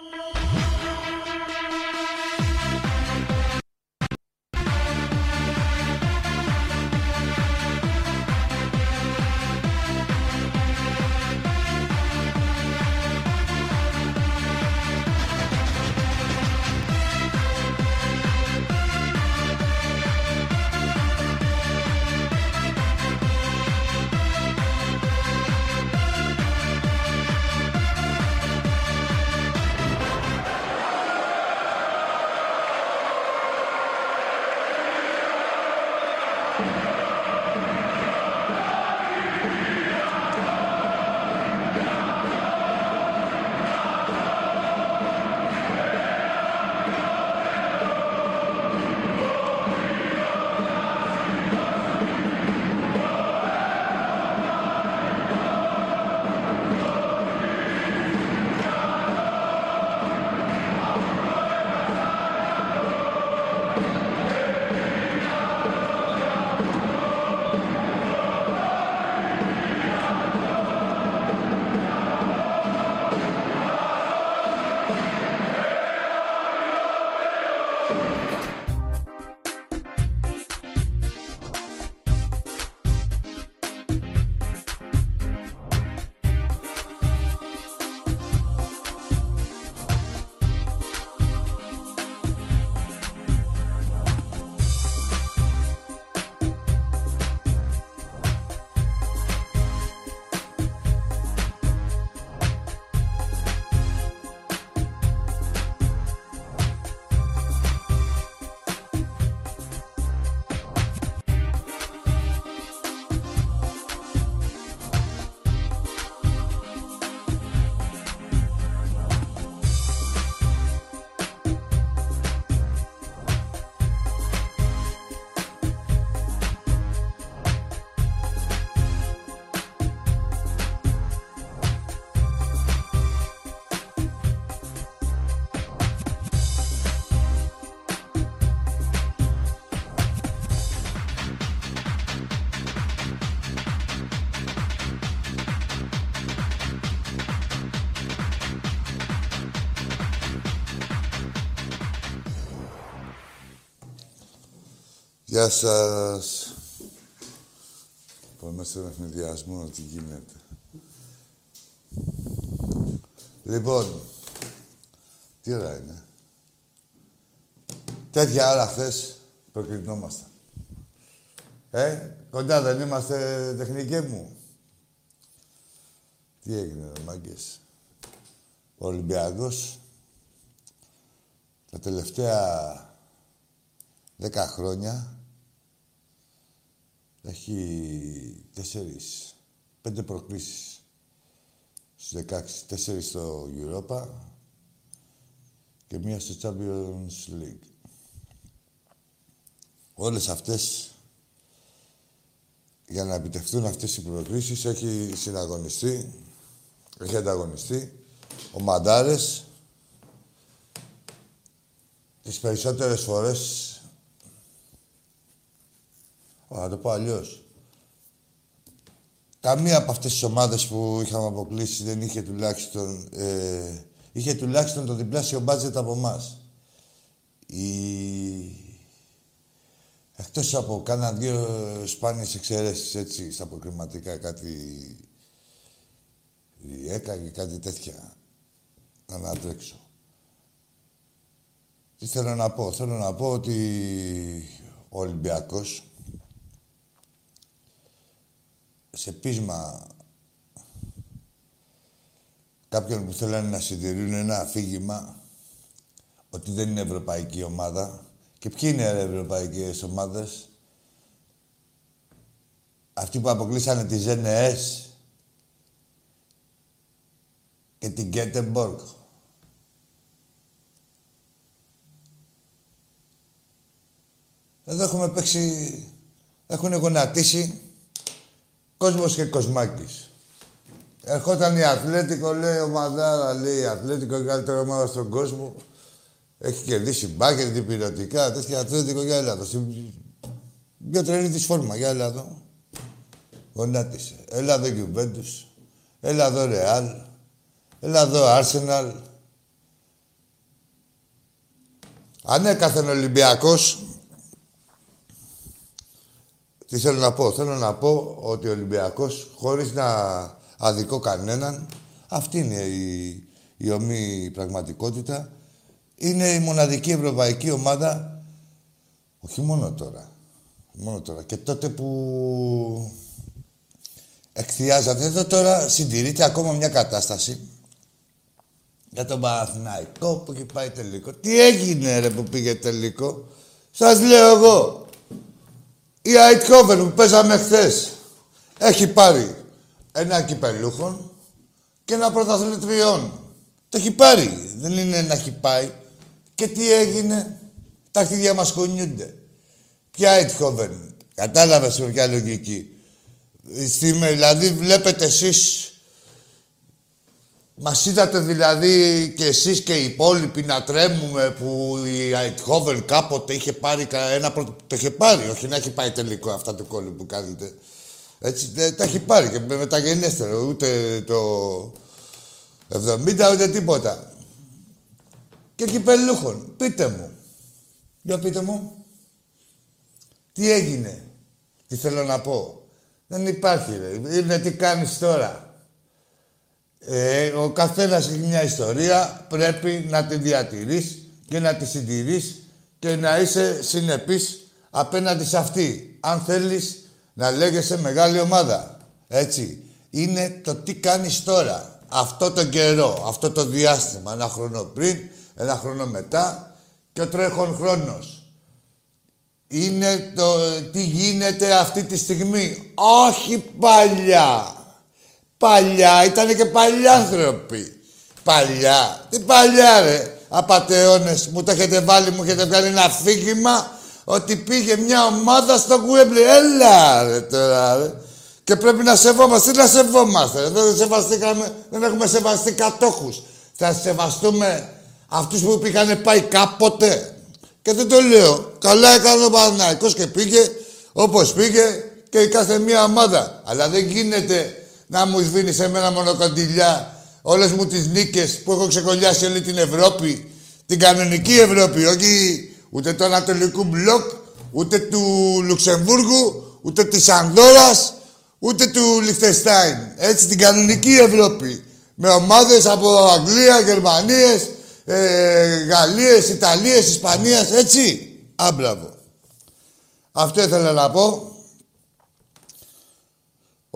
No. Γεια σας. Πάμε στον ευνηδιασμό, τι γίνεται. Λοιπόν, τι ώρα είναι; Τέτοια ώρα χθες προκρινόμασταν. Ε, κοντά δεν είμαστε τεχνικέ μου. Τι έγινε, ρε μάγκες; Ο Ολυμπιακός τα τελευταία δέκα χρόνια έχει τέσσερις, πέντε προκλήσεις στους 16. Τέσσερις στο Europa και μία στο Champions League. Όλες αυτές, για να επιτευχθούν αυτές οι προκλήσεις, έχει συναγωνιστεί, έχει ανταγωνιστεί ο Μαντάρες τις περισσότερες φορές να το πω αλλιώς. Καμία από αυτές τις ομάδες που είχαμε αποκλείσει δεν είχε τουλάχιστον... Ε, είχε τουλάχιστον το διπλάσιο μπάτζετ από εμάς. Η... Εκτός από κάνα δύο σπάνιες εξαιρέσεις, έτσι, στα αποκριματικά, κάτι... Η ΕΚΑ και κάτι τέτοια. Να ανατρέξω. Τι θέλω να πω; Θέλω να πω ότι ο Ολυμπιακός σε πείσμα κάποιον που θέλανε να συντηρούν ένα αφήγημα ότι δεν είναι ευρωπαϊκή ομάδα. Και ποιοι είναι οι ευρωπαϊκές ομάδες; Αυτοί που αποκλείσανε τη ΖΕΝΕΕΣ και την Γκέτεμπορκ. Εδώ έχουμε παίξει... Έχουν γονατίσει Κόσμος και Κοσμάκης. Ερχόταν η Αθλέτικο, λέει ο Μαδάρα, λέει η Αθλέτικο, η καλύτερη ομάδα στον κόσμο. Έχει κερδίσει μπάκερ, διπυρωτικά, τέτοια Αθλέτικο για Ελλάδα. Στην πιο τρελή της φόρμα, για Ελλάδα. Γονάτισε. Έλα εδώ Γιουβέντους. Έλα εδώ Ρεάλ. Έλα εδώ Άρσεναλ. Ανέκαθεν Ολυμπιακός, τι θέλω να πω. Θέλω να πω ότι ο Ολυμπιακός, χωρίς να αδικό κανέναν, αυτή είναι η, η ομή πραγματικότητα, είναι η μοναδική ευρωπαϊκή ομάδα, όχι μόνο τώρα, μόνο τώρα, και τότε που εκθιάζατε, εδώ τώρα συντηρείται ακόμα μια κατάσταση για τον Παναθηναϊκό που έχει πάει τελικό. Τι έγινε ρε που πήγε τελικό; Σας λέω εγώ. Η Αιτχόβεν που παίζαμε χθες έχει πάρει ένα κυπελούχον και ένα πρωταθλητριών. Το έχει πάρει. Δεν είναι να έχει πάει. Και τι έγινε; Τα χτίδια μας κουνιούνται. Ποια Αιτχόβεν; Κατάλαβες με ποια λογική. δηλαδή βλέπετε εσείς Μας είδατε δηλαδή και εσείς και οι υπόλοιποι να τρέμουμε που η Αιτχόβεν κάποτε είχε πάρει ένα πρώτο... Το είχε πάρει, όχι να έχει πάει τελικό αυτά το κόλλο που κάνετε. Έτσι, τα έχει πάρει και με μεταγενέστερο, ούτε το 70 ούτε τίποτα. Και κυπελούχων, πείτε μου. Για πείτε μου. Τι έγινε. Τι θέλω να πω. Δεν υπάρχει ρε. Είναι τι κάνεις τώρα. Ε, ο καθένας έχει μια ιστορία, πρέπει να τη διατηρείς και να τη συντηρείς και να είσαι συνεπής απέναντι σε αυτή. Αν θέλεις να λέγεσαι μεγάλη ομάδα. Έτσι. Είναι το τι κάνεις τώρα. Αυτό το καιρό, αυτό το διάστημα. Ένα χρόνο πριν, ένα χρόνο μετά και ο τρέχον χρόνος. Είναι το τι γίνεται αυτή τη στιγμή. Όχι παλιά. Παλιά, ήταν και παλιά άνθρωποι. Παλιά. Τι παλιά ρε. Απατεώνες, μου το έχετε βάλει, μου έχετε βγάλει ένα αφήγημα ότι πήγε μια ομάδα στο Γουέμπλε. Έλα ρε τώρα ρε. Και πρέπει να σεβόμαστε. Τι να σεβόμαστε. Ρε. Δεν, σεβαστήκαμε, δεν έχουμε σεβαστεί κατόχους. Θα σεβαστούμε αυτούς που πήγανε πάει κάποτε. Και δεν το λέω. Καλά έκανε ο Παναναϊκός και πήγε όπως πήγε και η κάθε μία ομάδα. Αλλά δεν γίνεται να μου σβήνει σε μένα μονοκοντιλιά όλες μου τις νίκες που έχω ξεκολλιάσει όλη την Ευρώπη. Την κανονική Ευρώπη, όχι ούτε του Ανατολικού Μπλοκ, ούτε του Λουξεμβούργου, ούτε της Ανδόρας, ούτε του Λιχτεστάιν. Έτσι, την κανονική Ευρώπη. Με ομάδες από Αγγλία, Γερμανίες, ε, Γαλλίες, Ιταλίες, Ισπανίας, έτσι. Άμπραβο. Αυτό ήθελα να πω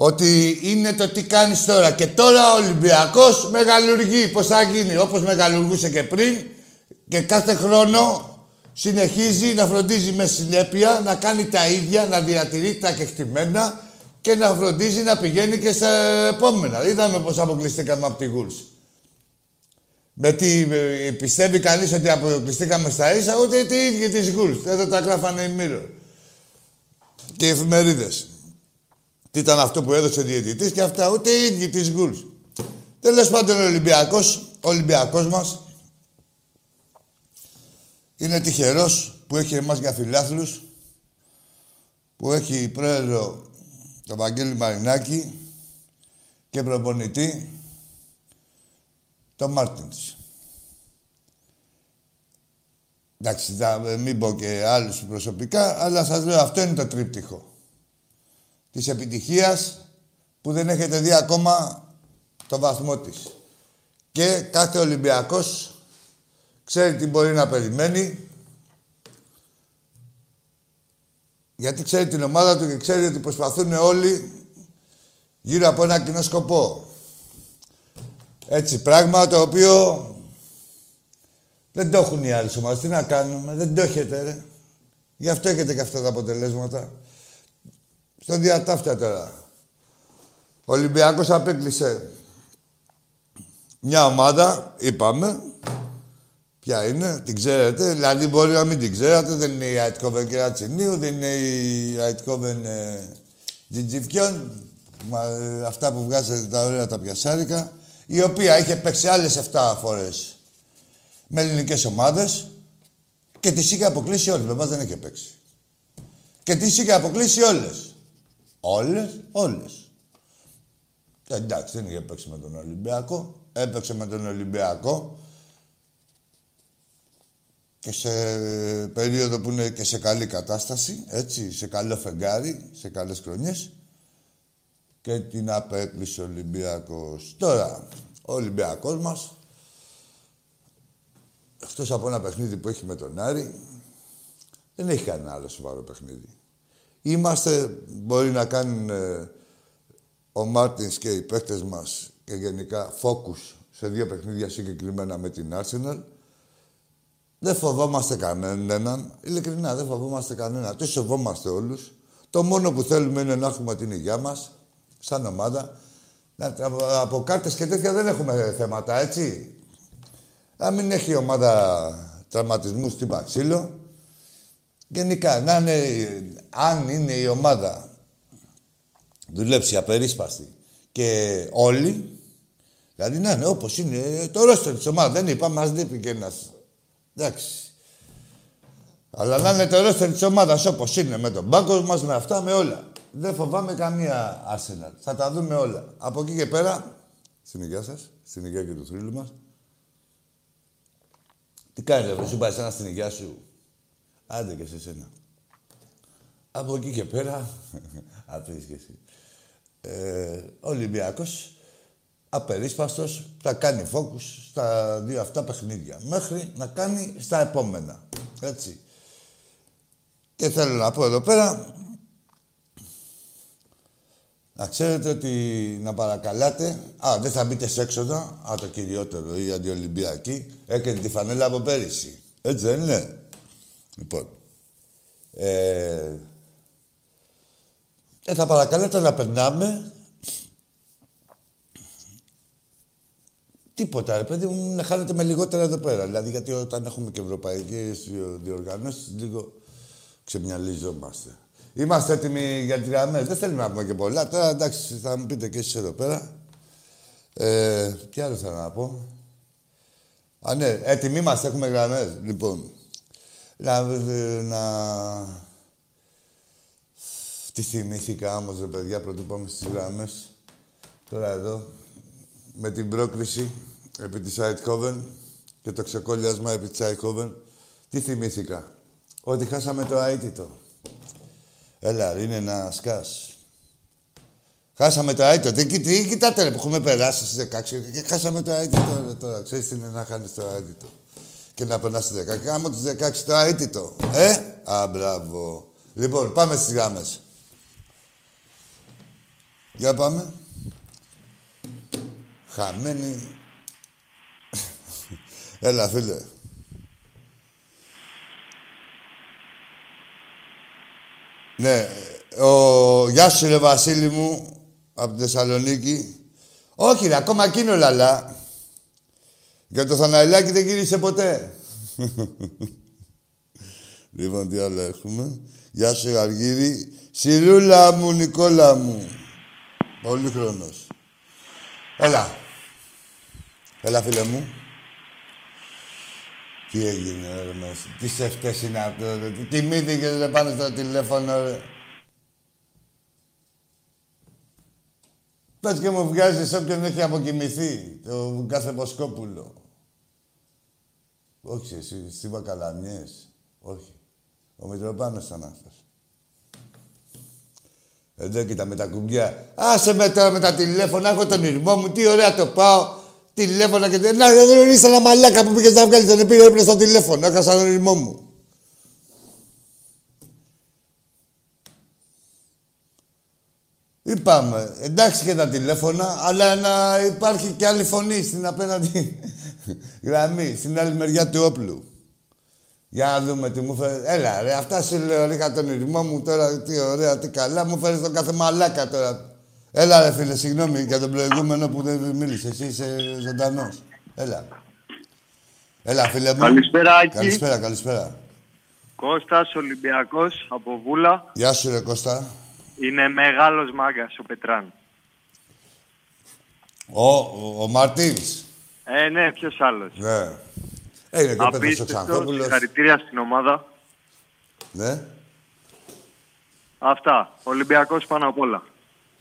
ότι είναι το τι κάνεις τώρα. Και τώρα ο Ολυμπιακός μεγαλουργεί. Πώς θα γίνει, όπως μεγαλουργούσε και πριν και κάθε χρόνο συνεχίζει να φροντίζει με συνέπεια να κάνει τα ίδια, να διατηρεί τα κεκτημένα και να φροντίζει να πηγαίνει και στα επόμενα. Είδαμε πώς αποκλειστήκαμε από τη Γούλς. Με τι πιστεύει κανείς ότι αποκλειστήκαμε στα ίσα, ούτε τι ίδιοι της Γούλς. Εδώ τα γράφανε οι Μύρο. Και οι εφημερίδες. Τι ήταν αυτό που έδωσε ο διαιτητής και αυτά, ούτε οι ίδιοι της Γκουλς. Τέλος πάντων ο Ολυμπιακός, ο Ολυμπιακός μας είναι τυχερός που έχει εμάς για φιλάθλους, που έχει πρόεδρο τον Βαγγέλη Μαρινάκη και προπονητή τον Μάρτινς. Εντάξει, θα μην πω και άλλους προσωπικά, αλλά σας λέω αυτό είναι το τρίπτυχο της επιτυχίας που δεν έχετε δει ακόμα το βαθμό της. Και κάθε Ολυμπιακός ξέρει τι μπορεί να περιμένει γιατί ξέρει την ομάδα του και ξέρει ότι προσπαθούν όλοι γύρω από ένα κοινό σκοπό. Έτσι, πράγμα το οποίο δεν το έχουν οι άλλοι ομάδες. Τι να κάνουμε, δεν το έχετε, ρε. Γι' αυτό έχετε και αυτά τα αποτελέσματα. Στον διατάφτα τώρα. Ο Ολυμπιακός απέκλεισε μια ομάδα, είπαμε. Ποια είναι, την ξέρετε. Δηλαδή μπορεί να μην την ξέρατε, δεν είναι η Αιτκόβεν Κερατσινίου, δεν είναι η Αιτκόβεν ε, Τζιτζιφιόν. Ε, αυτά που βγάζετε τα ωραία τα πιασάρικα. Η οποία είχε παίξει άλλες 7 φορές με ελληνικές ομάδες και τις είχε αποκλείσει όλες. Βέβαια δεν είχε παίξει. Και τις είχε αποκλείσει όλες. Όλες, όλες. εντάξει, δεν είχε παίξει με τον Ολυμπιακό. Έπαιξε με τον Ολυμπιακό. και σε περίοδο που είναι και σε καλή κατάσταση, έτσι, σε καλό φεγγάρι, σε καλές χρονιές και την απέκλεισε ο Ολυμπιακός. Τώρα, ο Ολυμπιακός μας, εκτός από ένα παιχνίδι που έχει με τον Άρη, δεν έχει κανένα άλλο σοβαρό παιχνίδι. Είμαστε, μπορεί να κάνουν ε, ο Μάρτινς και οι παίκτες μας και γενικά focus σε δύο παιχνίδια συγκεκριμένα με την Arsenal. Δεν φοβόμαστε κανέναν. Ειλικρινά, δεν φοβόμαστε κανέναν. Τι σεβόμαστε όλους. Το μόνο που θέλουμε είναι να έχουμε την υγειά μας, σαν ομάδα. Από κάρτες και τέτοια δεν έχουμε θέματα, έτσι. Να μην έχει η ομάδα τραυματισμούς στην Παξίλο. Γενικά, να είναι, αν είναι η ομάδα δουλέψει απερίσπαστη και όλοι, δηλαδή να είναι όπως είναι το ρόστο της ομάδας. Δεν είπα, μας λείπει και ένας. Εντάξει. Αλλά να είναι το ρόστο της ομάδας όπως είναι, με τον μπάκο μας, με αυτά, με όλα. Δεν φοβάμαι καμία Arsenal. Θα τα δούμε όλα. Από εκεί και πέρα, στην υγεία σας, στην υγεία και του θρύλου μας. Τι κάνεις, ρε, σου πάει ένα στην υγεία σου; Άντε και σε σένα. Από εκεί και πέρα, αφήσεις και εσύ. Ε, ο Ολυμπιακός, απερίσπαστος, θα κάνει φόκους στα δύο αυτά παιχνίδια. Μέχρι να κάνει στα επόμενα. Έτσι. Και θέλω να πω εδώ πέρα, να ξέρετε ότι να παρακαλάτε, α, δεν θα μπείτε σε έξοδα, α, το κυριότερο, η αντιολυμπιακή, έκανε τη φανέλα από πέρυσι. Έτσι δεν είναι; Λοιπόν, ε, ε, θα παρακαλέσω να περνάμε. Τίποτα, ρε παιδί μου, να χάνετε με λιγότερα εδώ πέρα. Δηλαδή, γιατί όταν έχουμε και ευρωπαϊκές διοργανώσεις, λίγο ξεμυαλίζομαστε. Είμαστε έτοιμοι για τις γραμμές. Δεν θέλουμε να πούμε και πολλά. Τώρα εντάξει, θα μου πείτε και εσείς εδώ πέρα. Ε, τι άλλο θέλω να πω. Α, ναι, έτοιμοι είμαστε, έχουμε γραμμές. Λοιπόν, να, να... Τι θυμήθηκα όμως, ρε παιδιά, πρωτού πάμε στις γραμμές. Τώρα εδώ, με την πρόκριση επί της Αιτχόβεν και το ξεκόλιασμα επί της Αιτχόβεν, τι θυμήθηκα. Ότι χάσαμε το αίτητο. Έλα, είναι ένα σκάς. Χάσαμε το αίτητο. Τι, τι κοιτάτε ρε, που έχουμε περάσει στις 16 και χάσαμε το αίτητο τώρα. τώρα. Ξέρεις τι είναι να χάνεις το αίτητο και να περνάς στη 16. Κάμα του 16 το αίτητο. Ε, α, μπράβο. Λοιπόν, πάμε στις γάμες. Για πάμε. Χαμένη. Έλα, φίλε. Ναι, ο... Γεια σου, ρε Βασίλη μου, από τη Θεσσαλονίκη. Όχι, ρε, ακόμα εκείνο λαλά. Για το Θαναϊλάκι δεν γύρισε ποτέ. λοιπόν, τι άλλο έχουμε. Γεια σου, Αργύρι. Σιρούλα μου, Νικόλα μου. Πολύ χρόνος. Έλα. Έλα, φίλε μου. Τι έγινε, ρε, μέσα. Τι σεφτές είναι αυτό, ρε. Τι τιμήθηκες, ρε, πάνω στο τηλέφωνο, ρε. Πες και μου βγάζεις όποιον έχει αποκοιμηθεί, το κάθε Βοσκόπουλο. Όχι εσύ, εσύ Βακαλανιές. Όχι. Ο Μητροπάνος ήταν αυτός. Εδώ κοίτα με τα κουμπιά. Άσε με τώρα με τα τηλέφωνα, έχω τον ήρμό μου, τι ωραία το πάω. Τηλέφωνα και... Να, δεν γνωρίζεις ένα μαλάκα που πήγες να βγάλεις τον επίγειο έπαιρνε στο τηλέφωνο. Έχασα τον ήρμό μου. Είπαμε, εντάξει και τα τηλέφωνα, αλλά να υπάρχει και άλλη φωνή στην απέναντι γραμμή, στην άλλη μεριά του όπλου. Για να δούμε τι μου φέρει. Έλα, ρε, αυτά σου λέω, ρίχα τον ηρμό μου τώρα, τι ωραία, τι καλά. Μου φέρει τον κάθε μαλάκα τώρα. Έλα, ρε φίλε, συγγνώμη για τον προηγούμενο που δεν μίλησες. Εσύ είσαι ζωντανός. Έλα. Έλα, φίλε μου. Καλησπέρα, Άκη. Καλησπέρα, καλησπέρα. Κώστας, Ολυμπιακός, από Βούλα. Γεια σου, ρε Κώστα. Είναι μεγάλος μάγκας ο Πετράν. Ο, ο, ο Μαρτίνς. Ε, ναι, ποιος άλλος. Ναι. Ε, είναι και ο Πέτρος ο Απίστευτος, Ξανθόπουλος. συγχαρητήρια στην ομάδα. Ναι. Αυτά. Ολυμπιακός πάνω απ' όλα.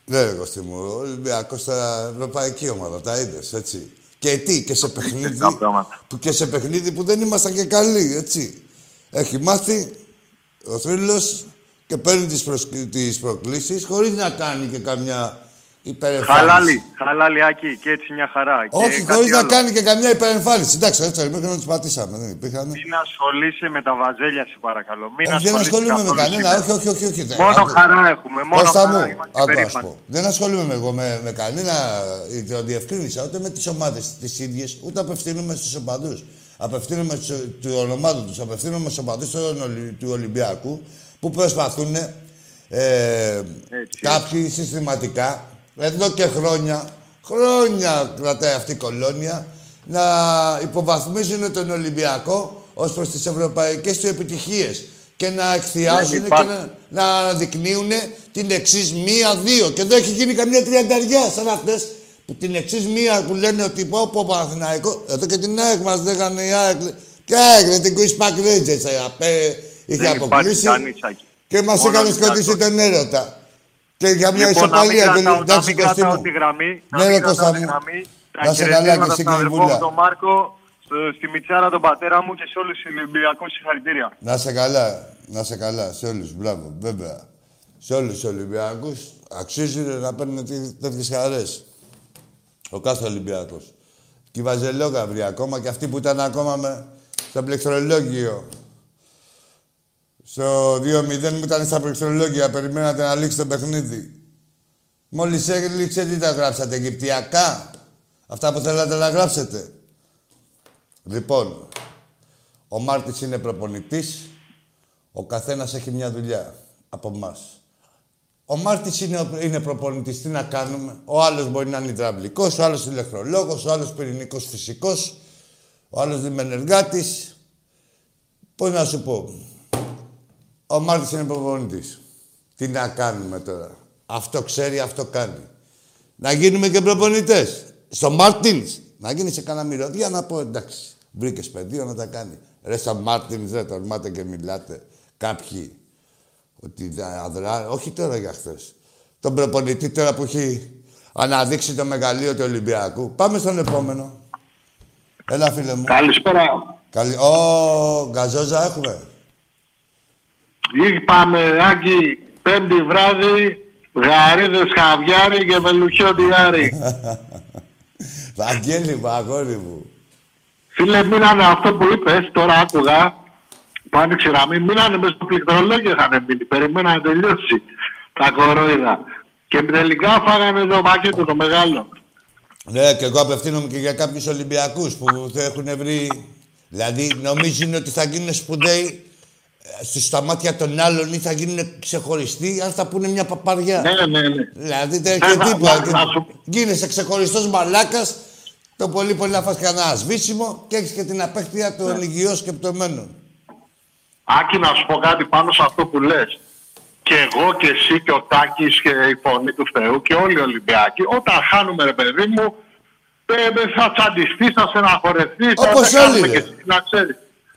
Ναι, ρε Κωστή μου. Ο Ολυμπιακός τώρα ευρωπαϊκή ομάδα. Τα είδες, έτσι. Και τι, και σε παιχνίδι, Τα πράγματα. που και σε παιχνίδι που δεν ήμασταν και καλοί, έτσι. Έχει μάθει ο θρύλος και παίρνει τις, προσ... τις προκλήσεις χωρίς να κάνει και καμιά υπερεμφάνιση. Χαλάλι, χαλάλι Άκη και έτσι μια χαρά. Και Όχι, κάτι χωρίς να άλλο. κάνει και καμιά υπερεμφάνιση. Εντάξει, έτσι, μέχρι να τους πατήσαμε, δεν υπήρχαν. Μην ασχολείσαι με τα βαζέλια, σε παρακαλώ. Μην Όχι, δεν ασχολείσαι ασχολούμαι με καθόλου κανένα, σήμερα. όχι, όχι, όχι. όχι. δεν- Μόνο άκου. χαρά έχουμε, μόνο Κώστα χαρά. μου, Είμαστε άκου να σου περήφανοι. πω. Δεν ασχολούμαι εγώ με, με κανένα, ε, το διευκρίνησα, ούτε με τις ομάδες τις ίδιες, ούτε απευθύνομαι στους οπαδούς. Απευθύνομαι στους, του ονομάτων τους, απευθύνομαι στους οπαδούς του, Ολυ- του Ολυμπιακού, που προσπαθούν ε, κάποιοι συστηματικά, εδώ και χρόνια, χρόνια κρατάει αυτή η κολόνια, να υποβαθμίζουν τον Ολυμπιακό ως προς τις ευρωπαϊκές του επιτυχίες και να εκθιάζουν και υπάρχει. να, να αναδεικνύουν την εξής μία-δύο. Και δεν έχει γίνει καμία τριανταριά σαν αυτές που την εξής μία που λένε ότι πω πω Παναθηναϊκό. Εδώ και την ΑΕΚ μας λέγανε η ΑΕΚ. Και ΑΕΚ, ρε, την Quiz Pack Rangers. ε, απέ, είχε Δεν υπάρχει αποκλείσει κανείς, Άκη. και μας Μόνο έκανε Ολυμπιακός. σκοτήσει τον έρωτα. Και για μια Λοιπόν, να μην ισοπαλία και κρατάω- να εντάξει, μην Κωστή κρατάω μου. τη γραμμή. Ναι, να ρε, μην Κώστα κρατάω τη μου. γραμμή. Να Τα σε καλά χαιρετήματα και στην στον αδερφό Κυρβούλα. μου, τον Μάρκο, στο- στη Μιτσάρα, τον πατέρα μου και σε όλους τους Ολυμπιακούς συγχαρητήρια. Να σε καλά, να σε καλά, σε όλους, μπράβο, βέβαια. Σε όλους τους Ολυμπιακούς αξίζουν να παίρνουν τέ- τέτοιες χαρές. Ο κάθε Ολυμπιακός. Και η Βαζελόγαυρη ακόμα και αυτοί που ήταν ακόμα με, στο πληκτρολόγιο. Στο 2-0 που ήταν στα πληκτρολόγια, περιμένατε να λήξει το παιχνίδι. Μόλις έλειξε, τι τα γράψατε, Αιγυπτιακά; Αυτά που θέλατε να γράψετε. Λοιπόν, ο Μάρτης είναι προπονητής. Ο καθένας έχει μια δουλειά από εμά. Ο Μάρτης είναι, είναι προπονητής. Τι να κάνουμε; Ο άλλος μπορεί να είναι υδραυλικός, ο άλλος ηλεκτρολόγος, ο άλλος πυρηνικός φυσικός, ο άλλος λιμενεργάτης. Πώς να σου πω; Ο Μάρτης είναι προπονητής. Τι να κάνουμε τώρα. Αυτό ξέρει, αυτό κάνει. Να γίνουμε και προπονητές. Στο Μάρτινς. Να γίνει σε κανένα μυρωδιά να πω εντάξει. Βρήκες πεδίο να τα κάνει. Ρε στο Μάρτινς δεν τολμάτε και μιλάτε. Κάποιοι. Ότι δεν αδρά. Όχι τώρα για χθες. Τον προπονητή τώρα που έχει αναδείξει το μεγαλείο του Ολυμπιακού. Πάμε στον επόμενο. Έλα φίλε μου. Καλησπέρα. Καλή... Ω, γκαζόζα έχουμε. Είπαμε, Άκη, πέμπτη βράδυ, γαρίδες χαβιάρι και μελουχιό διάρι. Βαγγέλη μου, αγόρι μου. Φίλε, μείνανε αυτό που είπες, τώρα άκουγα, που άνοιξε η γραμμή, μείνανε μες στο πληκτρολόγιο είχαν μείνει, περιμένα να τελειώσει τα κορόιδα. Και τελικά φάγανε το πακέτο το μεγάλο. Ναι, και εγώ απευθύνομαι και για κάποιους Ολυμπιακούς που θα έχουν βρει... Δηλαδή, νομίζουν ότι θα γίνουν σπουδαίοι ε, στους στα μάτια των άλλων ή θα γίνουν ξεχωριστοί, αν θα πούνε μια παπαριά. Ναι, ναι, ναι. Δηλαδή, δεν Ε, έχει να- τίποτα. να- να σου- Γίνεσαι ξεχωριστός μαλάκας, το πολύ πολύ να φας κανένα σβήσιμο και έχεις και την απέχθεια των Ναι. υγιών σκεπτομένων. Άκη, να σου πω κάτι πάνω σε αυτό που λες. Και εγώ και εσύ και ο Τάκης και η φωνή του Θεού και όλοι οι Ολυμπιακοί, όταν χάνουμε ρε παιδί μου, ε, ε, θα τσαντιστείς, θα στεναχωρεθείς, θα Όπως δεν κάνουμε όλοι, και ρε. εσύ, να ξέρεις.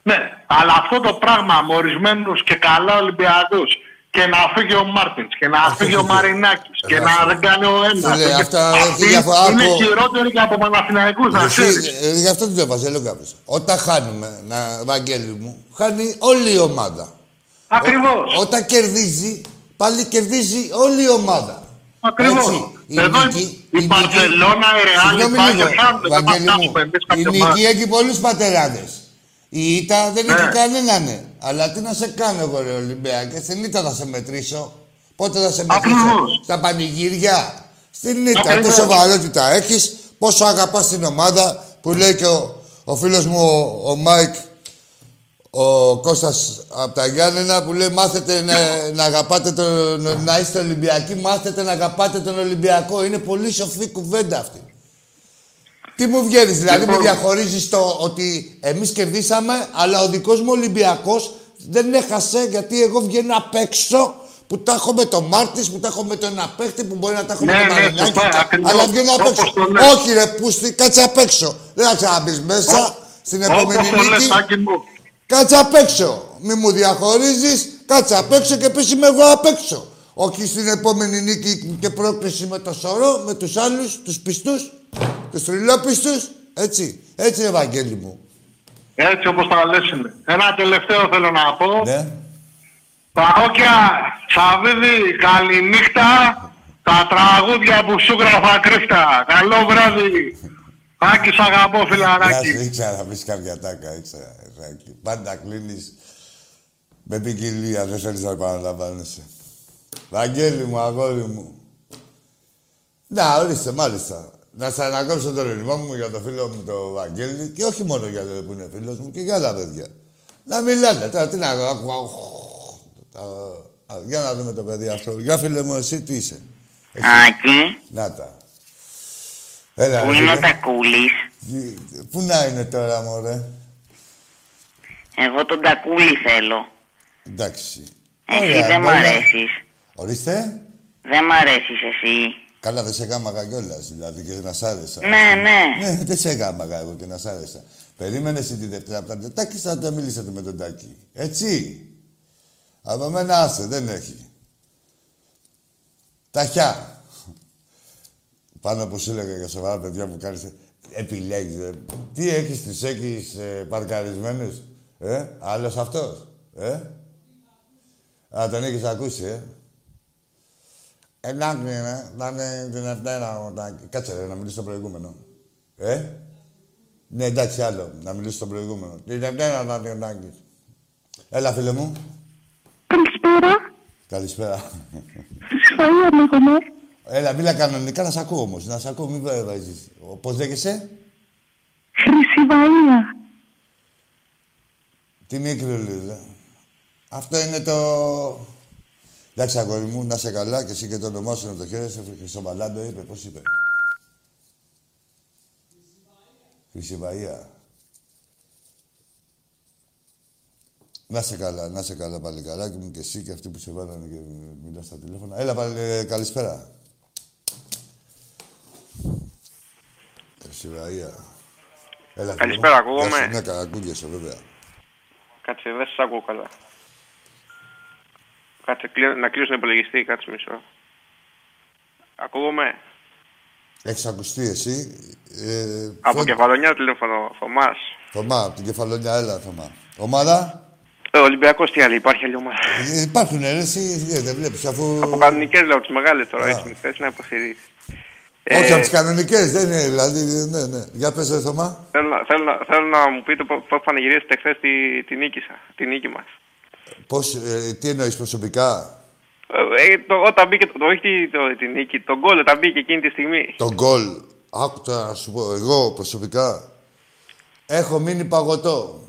Ναι, αλλά αυτό το πράγμα με ορισμένους και καλά Ολυμπιακούς και να φύγει ο Μάρτινς και να φύγει ο Μαρινάκης και να δεν κάνει ο ένας. Φίλε, και- αυτά Αυτοί έχει διαφορά είναι από- χειρότεροι και από Παναθηναϊκούς, να Εσύ, ξέρεις. ε, γι' αυτό το έβαζε, λέω κάποιος. Όταν χάνουμε, να, Βαγγέλη μου, χάνει όλη η ομάδα. Ακριβώς. Ό- όταν κερδίζει, πάλι κερδίζει όλη η ομάδα. Ακριβώς. Έτσι, η Εδώ νίκη- η νίκη- Μπαρσελόνα, η Ρεάλ, Συγγνώμη η Bayern λίγο, χάνουν, δεν Βαγγέλη μας μου. κάνουμε εμείς Η κάποια νίκη μάτια. έχει πολλούς πατεράδες. Η ήττα δεν Ναι. έχει κανέναν. ναι. Αλλά τι να σε κάνω εγώ, ρε Ολυμπιακέ, στην ήττα θα σε μετρήσω. Πότε θα σε μετρήσω, Ακριβώς. στα πανηγύρια; Στην ήττα, τι Ακριβώς. σοβαρότητα έχεις, πόσο αγαπάς την ομάδα που λέει και ο, ο φίλος μου ο, ο Μάικ, ο Κώστας από τα Γιάννενα που λέει μάθετε να, να αγαπάτε τον, να είστε Ολυμπιακοί, μάθετε να αγαπάτε τον Ολυμπιακό. Είναι πολύ σοφή κουβέντα αυτή. Τι μου βγαίνεις, δηλαδή Λοιπόν. με διαχωρίζεις το ότι εμείς κερδίσαμε, αλλά ο δικός μου Ολυμπιακός δεν έχασε γιατί εγώ βγαίνω απ' έξω που τα έχω με τον Μάρτης, που τα έχω με τον απέχτη, που μπορεί να τα έχω Ναι, με τον ναι, Μαρινάκη. σωστά, ακριβώς. Αλλά βγαίνω απ' Όπως έξω. το λες. Όχι, ρε, πούστη, κάτσε απ' έξω. Δεν θα ξαναμπεί μέσα Ω, στην επόμενη Όπως το λες, νίκη. Άκη μου. Κάτσε απ' έξω. Μη μου διαχωρίζεις, κάτσε απ' έξω και πες είμαι εγώ απ' έξω. Όχι στην επόμενη νίκη και πρόκληση με το σωρό, με τους άλλους, τους πιστούς, τους τριλόπιστους. Έτσι. Έτσι, Ευαγγέλη μου. Έτσι όπως τα λες είναι. Ένα τελευταίο θέλω να πω. Ναι. Παόκια, Σαββίδη, καληνύχτα. Τα τραγούδια που σου γράφα κρύφτα. Καλό βράδυ. Άκη, σ' αγαπώ, Γεια φιλαράκι. σου, ήξερα να πεις κάποια τάκα, ήξερα. Ζάκη. Πάντα κλείνεις με ποικιλία, δεν θέλεις να επαναλαμβάνεσαι. Βαγγέλη μου, αγόρι μου. Να, ορίστε, μάλιστα. Να σας ανακόψω τον ρυθμό μου για το φίλο μου το Βαγγέλη και όχι μόνο για το που είναι φίλος μου και για άλλα παιδιά. Να μιλάνε τώρα, τι να ακούω. Για να δούμε το παιδί αυτό. Για φίλε μου, εσύ τι είσαι. Άκη, Να τα. Έλα, που ρε, είναι ο φίλε. Τακούλης; Τι- Πού να είναι τώρα, μωρέ; Εγώ τον Τακούλη θέλω. Εντάξει. Εσύ Ωραία, δεν μ' ωραία. αρέσεις. Ορίστε. Δεν μ' αρέσεις εσύ. Καλά, δεν σε γάμαγα κιόλας, δηλαδή και να σ' άρεσα. Ναι, ναι. Ναι, δεν σε γάμαγα εγώ και να σ' άρεσα. Περίμενε εσύ τη Δευτέρα από τα Τάκη, θα τα μιλήσατε με τον Τάκη. Έτσι. Από μένα άσε, δεν έχει. Ταχιά. Πάνω που σου έλεγα για σοβαρά παιδιά που κάνεις, επιλέγεις. ε. Τι έχεις, τις έχεις ε, παρκαρισμένους. Ε, άλλος αυτός. Ε. Α, τον έχεις ακούσει, ε. Εντάξει, ναι. Θα είναι την Δευτέρα ο Τάκη. Κάτσε, ρε, να μιλήσω στο προηγούμενο. Ε; Ναι, εντάξει, άλλο. Να μιλήσω στο προηγούμενο. Την Δευτέρα θα είναι ο Τάκης. Έλα, φίλε μου. Καλησπέρα. Καλησπέρα. Σφαία λέγομαι. Έλα, μίλα κανονικά να σ' ακούω όμως. Να σ' ακούω, μην βάζεις. Πώς λέγεσαι; Χρυσιβαία. Τι μικρή λίδα. Αυτό είναι το... Εντάξει, αγόρι μου, να σε καλά και εσύ και το όνομά σου να το χαίρεσαι. Χρυσοβαλάντο είπε, πώς είπε; Χρυσιβαία. Να σε καλά, να σε καλά πάλι καλά και μου και εσύ και αυτοί που σε βάλανε και μιλάς στα τηλέφωνα. Έλα πάλι, ε, καλησπέρα. Χρυσιβαία. Έλα, φίλε Καλησπέρα, μου. ακούγομαι. Γεια σου, Ναι, καλά, ακούγεσαι, βέβαια. Κάτσε, δεν σας ακούω καλά. Κάτσε, κλει- να κλείσω τον υπολογιστή, κάτσε μισό. Ακούγομαι; Έχεις ακουστεί εσύ; Ε, Από Φω- κεφαλονιά τηλέφωνο, Θωμάς. Θωμά, από την κεφαλόνια, έλα, Θωμά. Ομάδα. Ε, Ολυμπιακός τι άλλη, υπάρχει άλλη ομάδα. Ε, υπάρχουν ρε, εσύ ε, δεν βλέπεις, αφού... Από κανονικές λέω, τις μεγάλες τώρα, Α. έτσι, θες να υποστηρίζεις. Όχι, Ε, από τις κανονικές, δεν είναι, δηλαδή, ναι, ναι. Για πες, ρε, Θωμά. Θέλω, να- θέλω, να- θέλω να μου πείτε πώς πώς πανηγυρίσετε χθες τη, τη νίκη σας, τη νίκη μας. Πώς, ε, τι εννοείς προσωπικά; Ε, ε, το, όταν μπήκε, το, το, όχι το, τη νίκη, τον γκολ όταν μπήκε εκείνη τη στιγμή. Το γκολ. Άκου τώρα να σου πω, εγώ προσωπικά έχω μείνει παγωτό.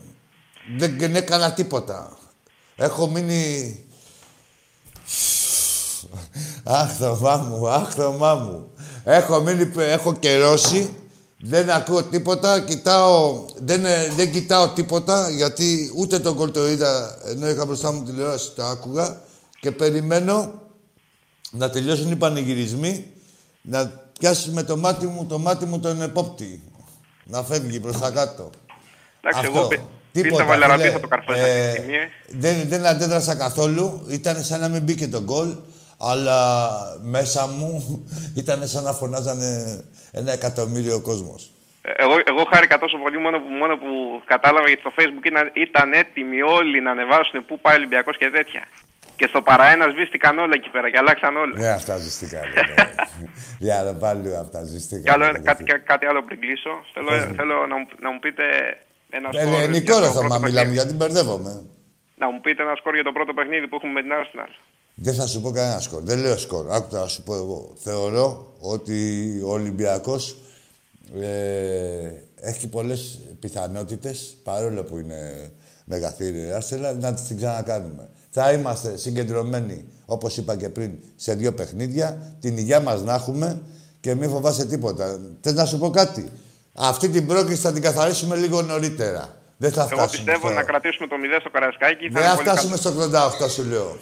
Δεν, δεν έκανα τίποτα. Έχω μείνει... Αχ, Θωμά μου, αχ, Θωμά μου. Έχω μείνει, έχω καιρώσει. Δεν ακούω τίποτα, κοιτάω, δεν, ε, δεν κοιτάω τίποτα, γιατί ούτε τον γκολ το είδα, ενώ είχα μπροστά μου τηλεόραση, το άκουγα και περιμένω να τελειώσουν οι πανηγυρισμοί, να πιάσεις με το μάτι μου, το μάτι μου τον επόπτη. Να φεύγει προς τα κάτω. Εντάξει, Αυτό. εγώ πι- Τίποτα, πίστευα φίλε. Λαραμπή θα το καρφώσει αυτή Ε, τη στιγμή. ε. δεν, δεν αντέδρασα καθόλου. Ήταν σαν να μην μπήκε το γκολ. Αλλά μέσα μου ήταν σαν να φωνάζανε ένα εκατομμύριο κόσμος. Ε, Εγώ, εγώ χάρηκα τόσο πολύ μόνο που, μόνο που κατάλαβα γιατί στο facebook ήταν, ήταν έτοιμοι όλοι να ανεβάσουν πού πάει ο Ολυμπιακός και τέτοια. Και στο παραένας σβήστηκαν όλα εκεί πέρα και αλλάξαν όλα. Ναι, αυτά ζητήκανε. Για να πάλι αυτά Και ζητήκανε. άλλο, κάτι, κα- κάτι άλλο πριν κλείσω. Θέλω, θέλω να, μου, να μου πείτε ένα σκορ. Ελληνικό για ρε το Θωμά, πρώτο μιλάμε παιχνίδι. γιατί μπερδεύομαι. Να μου πείτε ένα σκορ για το πρώτο παιχνίδι που έχουμε με την Arsenal. Δεν θα σου πω κανένα σκορ. Δεν λέω σκορ. Άκου να σου πω εγώ. Θεωρώ ότι ο Ολυμπιακός ε, έχει πολλές πιθανότητες, παρόλο που είναι μεγαθύρια η Arsenal, να την ξανακάνουμε. Θα είμαστε συγκεντρωμένοι, όπως είπα και πριν, σε δύο παιχνίδια, την υγεία μας να έχουμε και μην φοβάσαι τίποτα. Θες να σου πω κάτι; Αυτή την πρόκληση θα την καθαρίσουμε λίγο νωρίτερα. Δεν θα φτάσουμε Εγώ πιστεύω στο- να κρατήσουμε το 0 στο Καρασκάκι. δεν θα φτάσουμε στο 88, σου λέω.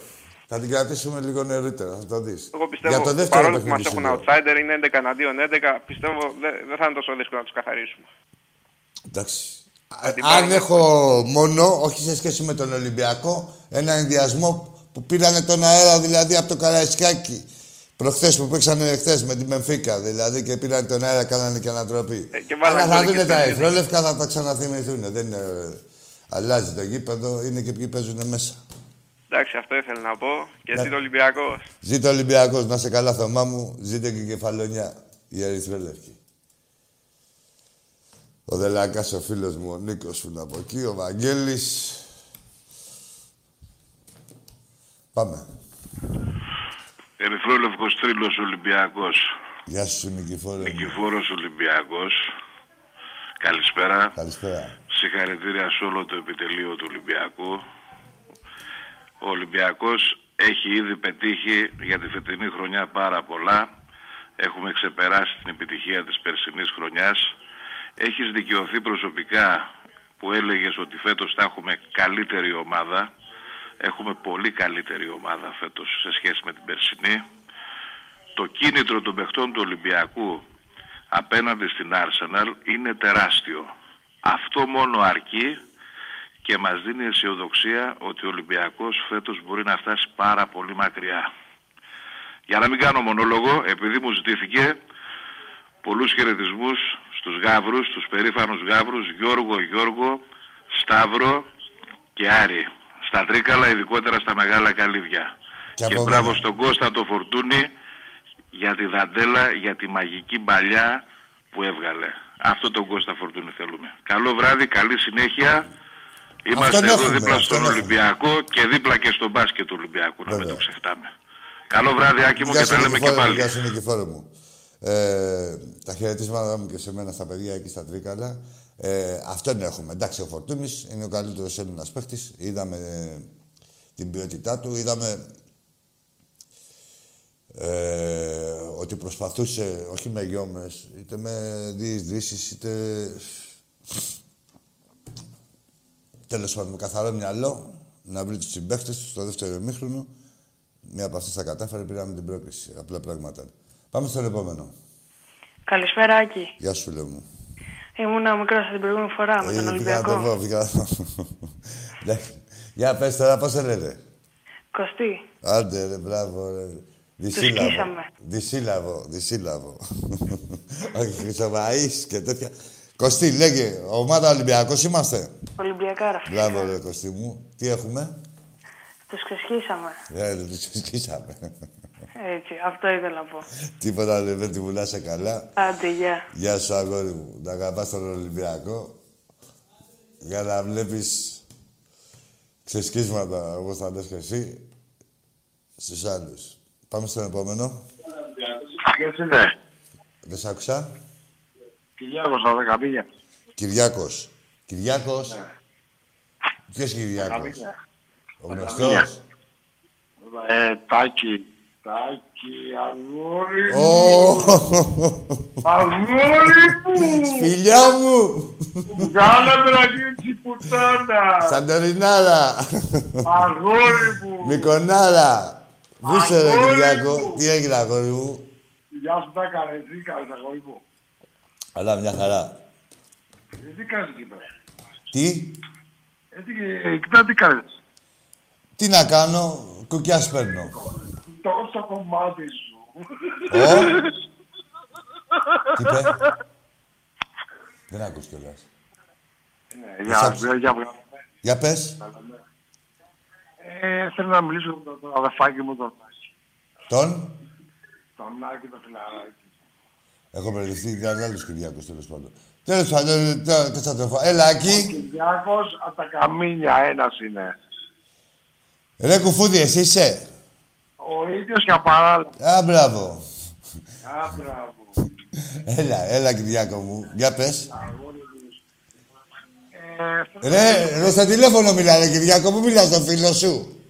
Θα την κρατήσουμε λίγο νωρίτερα, θα το δεις. Εγώ πιστεύω, Για το δεύτερο παρόλο που παιχνίδι μας σου έχουν λέω. outsider, είναι 11 εναντίον 11, πιστεύω δεν δεν θα είναι τόσο δύσκολο να τους καθαρίσουμε. Εντάξει. την Αν πάρουμε. έχω μόνο, όχι σε σχέση με τον Ολυμπιακό, ένα ενδιασμό που πήρανε τον αέρα δηλαδή από το Καραϊσκάκι Προχθές που παίξανε χθες με τη Μεμφίκα, δηλαδή, και πήραν τον αέρα, κάνανε και ανατροπή. Ε, και βάλανε Αλλά θα γκολ και δουν τα στην εθρόλευκα, θα τα ξαναθυμηθούν. Δεν είναι... Αλλάζει το γήπεδο, είναι και ποιοι παίζουν μέσα. Εντάξει, αυτό ήθελα να πω. Και Ναι. εσύ το Ολυμπιακός. Ζήτω Ολυμπιακός, να σε καλά Θωμά μου, ζήτω και η κεφαλονιά, η ερυθρόλευκη. Ο Δελακάς ο φίλος μου, ο Νίκος που είναι από εκεί, ο Βαγγέλης. Πάμε. Ερυθρόλευκος Τρίλος Ολυμπιακός. Γεια σου Νικηφόρε. μου. Νικηφόρος Ολυμπιακός. Καλησπέρα. Καλησπέρα. Συγχαρητήρια σε όλο το επιτελείο του Ολυμπιακού. Ο Ολυμπιακός έχει ήδη πετύχει για τη φετινή χρονιά πάρα πολλά. Έχουμε ξεπεράσει την επιτυχία της περσινής χρονιάς. Έχεις δικαιωθεί προσωπικά που έλεγες ότι φέτος θα έχουμε καλύτερη ομάδα. Έχουμε πολύ καλύτερη ομάδα φέτος σε σχέση με την περσινή. Το κίνητρο των παιχτών του Ολυμπιακού απέναντι στην Arsenal είναι τεράστιο. Αυτό μόνο αρκεί και μας δίνει αισιοδοξία ότι ο Ολυμπιακός φέτος μπορεί να φτάσει πάρα πολύ μακριά. Για να μην κάνω μονόλογο, επειδή μου ζητήθηκε πολλούς χαιρετισμούς στους γάβρους, στους περήφανους γάβρους Γιώργο, Γιώργο, Σταύρο και Άρη. Στα Τρίκαλα, ειδικότερα στα Μεγάλα Καλύβια. Και Και, από μπράβο μένα. στον Κώστα το Φορτούνι για τη δαντέλα, για τη μαγική παλιά που έβγαλε. Αυτό τον Κώστα Φορτούνι θέλουμε. Καλό βράδυ, καλή συνέχεια. Είμαστε Αυτόν εδώ έχουμε, δίπλα αυτόν στον έχουμε. Ολυμπιακό και δίπλα και στον μπάσκετ του Ολυμπιακού, να μην Βέβαια. το ξεχνάμε. Καλό βράδυ, Άκη μου, Γεια και σου τα λέμε και Νικηφόρε μου, πάλι. γεια σου Νικηφόρε μου. Ε, τα χαιρετίσματα μου και σε μένα στα παιδιά εκεί στα Τρίκαλα. Ε, αυτόν έχουμε. Εντάξει, ο Φορτούνης είναι ο καλύτερος Έλληνας παίχτης. Είδαμε ε, την ποιότητά του, είδαμε ε, ότι προσπαθούσε όχι με γιόμες, είτε με διεισδύσεις, είτε τέλος πάντων με καθαρό μυαλό να βρει τους συμπαίχτες του στο δεύτερο ημίχρονο. Μία από αυτές τα κατάφερε, πήραμε την πρόκληση. Απλά πράγματα. Πάμε στον επόμενο. Καλησπέρα, Άκη. Γεια σου, φίλε μου. Ήμουνα μικρός την προηγούμενη φορά με τον Ε, πήγα να το Ολυμπιακό. πω, πήγα να το πω. Ναι. Για πες τώρα, πώς σε λένε; Κωστή. Άντε, ρε, μπράβο, ρε. Δυσύλλαβο. σκίσαμε. Δυσύλλαβο, δυσύλλαβο. Όχι, χρυσομαΐς και τέτοια. Κωστή, λέγε, ομάδα Ολυμπιακός είμαστε. Ολυμπιακάρα. Μπράβο, ρε, Κωστή μου. Τι έχουμε; Τους ξεσχίσαμε. Ε, δεν τους σκίσαμε. Έτσι, αυτό ήθελα να πω. Τίποτα, ρε, δεν τη βουλάσαι καλά. Άντε, γεια. Γεια σου, αγόρι μου. Να αγαπάς τον Ολυμπιακό. Για να βλέπεις ξεσκίσματα, όπως θα λες και εσύ, στους άλλους. Πάμε στον επόμενο. Ποιος είναι. Δεν σ' άκουσα. Κυριάκος από Δεκαπήγια. Κυριάκος. Κυριάκος. Ποιος Κυριάκος; Δεκαπήγια. Ο γνωστός. Ε, Τάκη. Τάκη, αγόρι μου. Ω, Αγόρι μου. Φιλιά μου. Βγάλαμε να γίνει πουτάνα. Σαντορινάρα. Αγόρι μου. Μικονάρα. Πού είσαι ρε Αγόρι Κυριάκο. μου. Τι έγινε αγόρι μου; Γεια σου, τα έκανε. Τι κάνεις, αγόρι μου. Αλλά μια χαρά. Ε, Τι κάνεις εκεί πέρα; Τι; Ε, τι, ε, κοίτα τι κάνεις; Τι να κάνω. Κουκιάς παίρνω. Τόσο κομμάτι σου. Ω. Τι είπε. Δεν άκουσες κιόλας. Ναι, για, για, για, Για πες. ε, θέλω να μιλήσω με τον, τον αδερφάκι μου τον Άκη. Τον; Τον Άκη τον φιλαράκι. Έχω μπερδευτεί για άλλους Κυριάκους τέλος πάντων. Τέλος πάντων, τώρα τι θα το φάω. Έλα, Άκη. Κυριάκος από τα καμίνια ένας είναι. Ρε κουφούδι, εσύ είσαι. Ο ίδιος και απαράλληλα. Α, μπράβο. Α, μπράβο. Έλα, έλα Κυριάκο μου. Για πες. Ε, θέλω, Ρε, ρε στο τηλέφωνο μιλάνε Κυριάκο, πού μιλάς στον φίλο σου;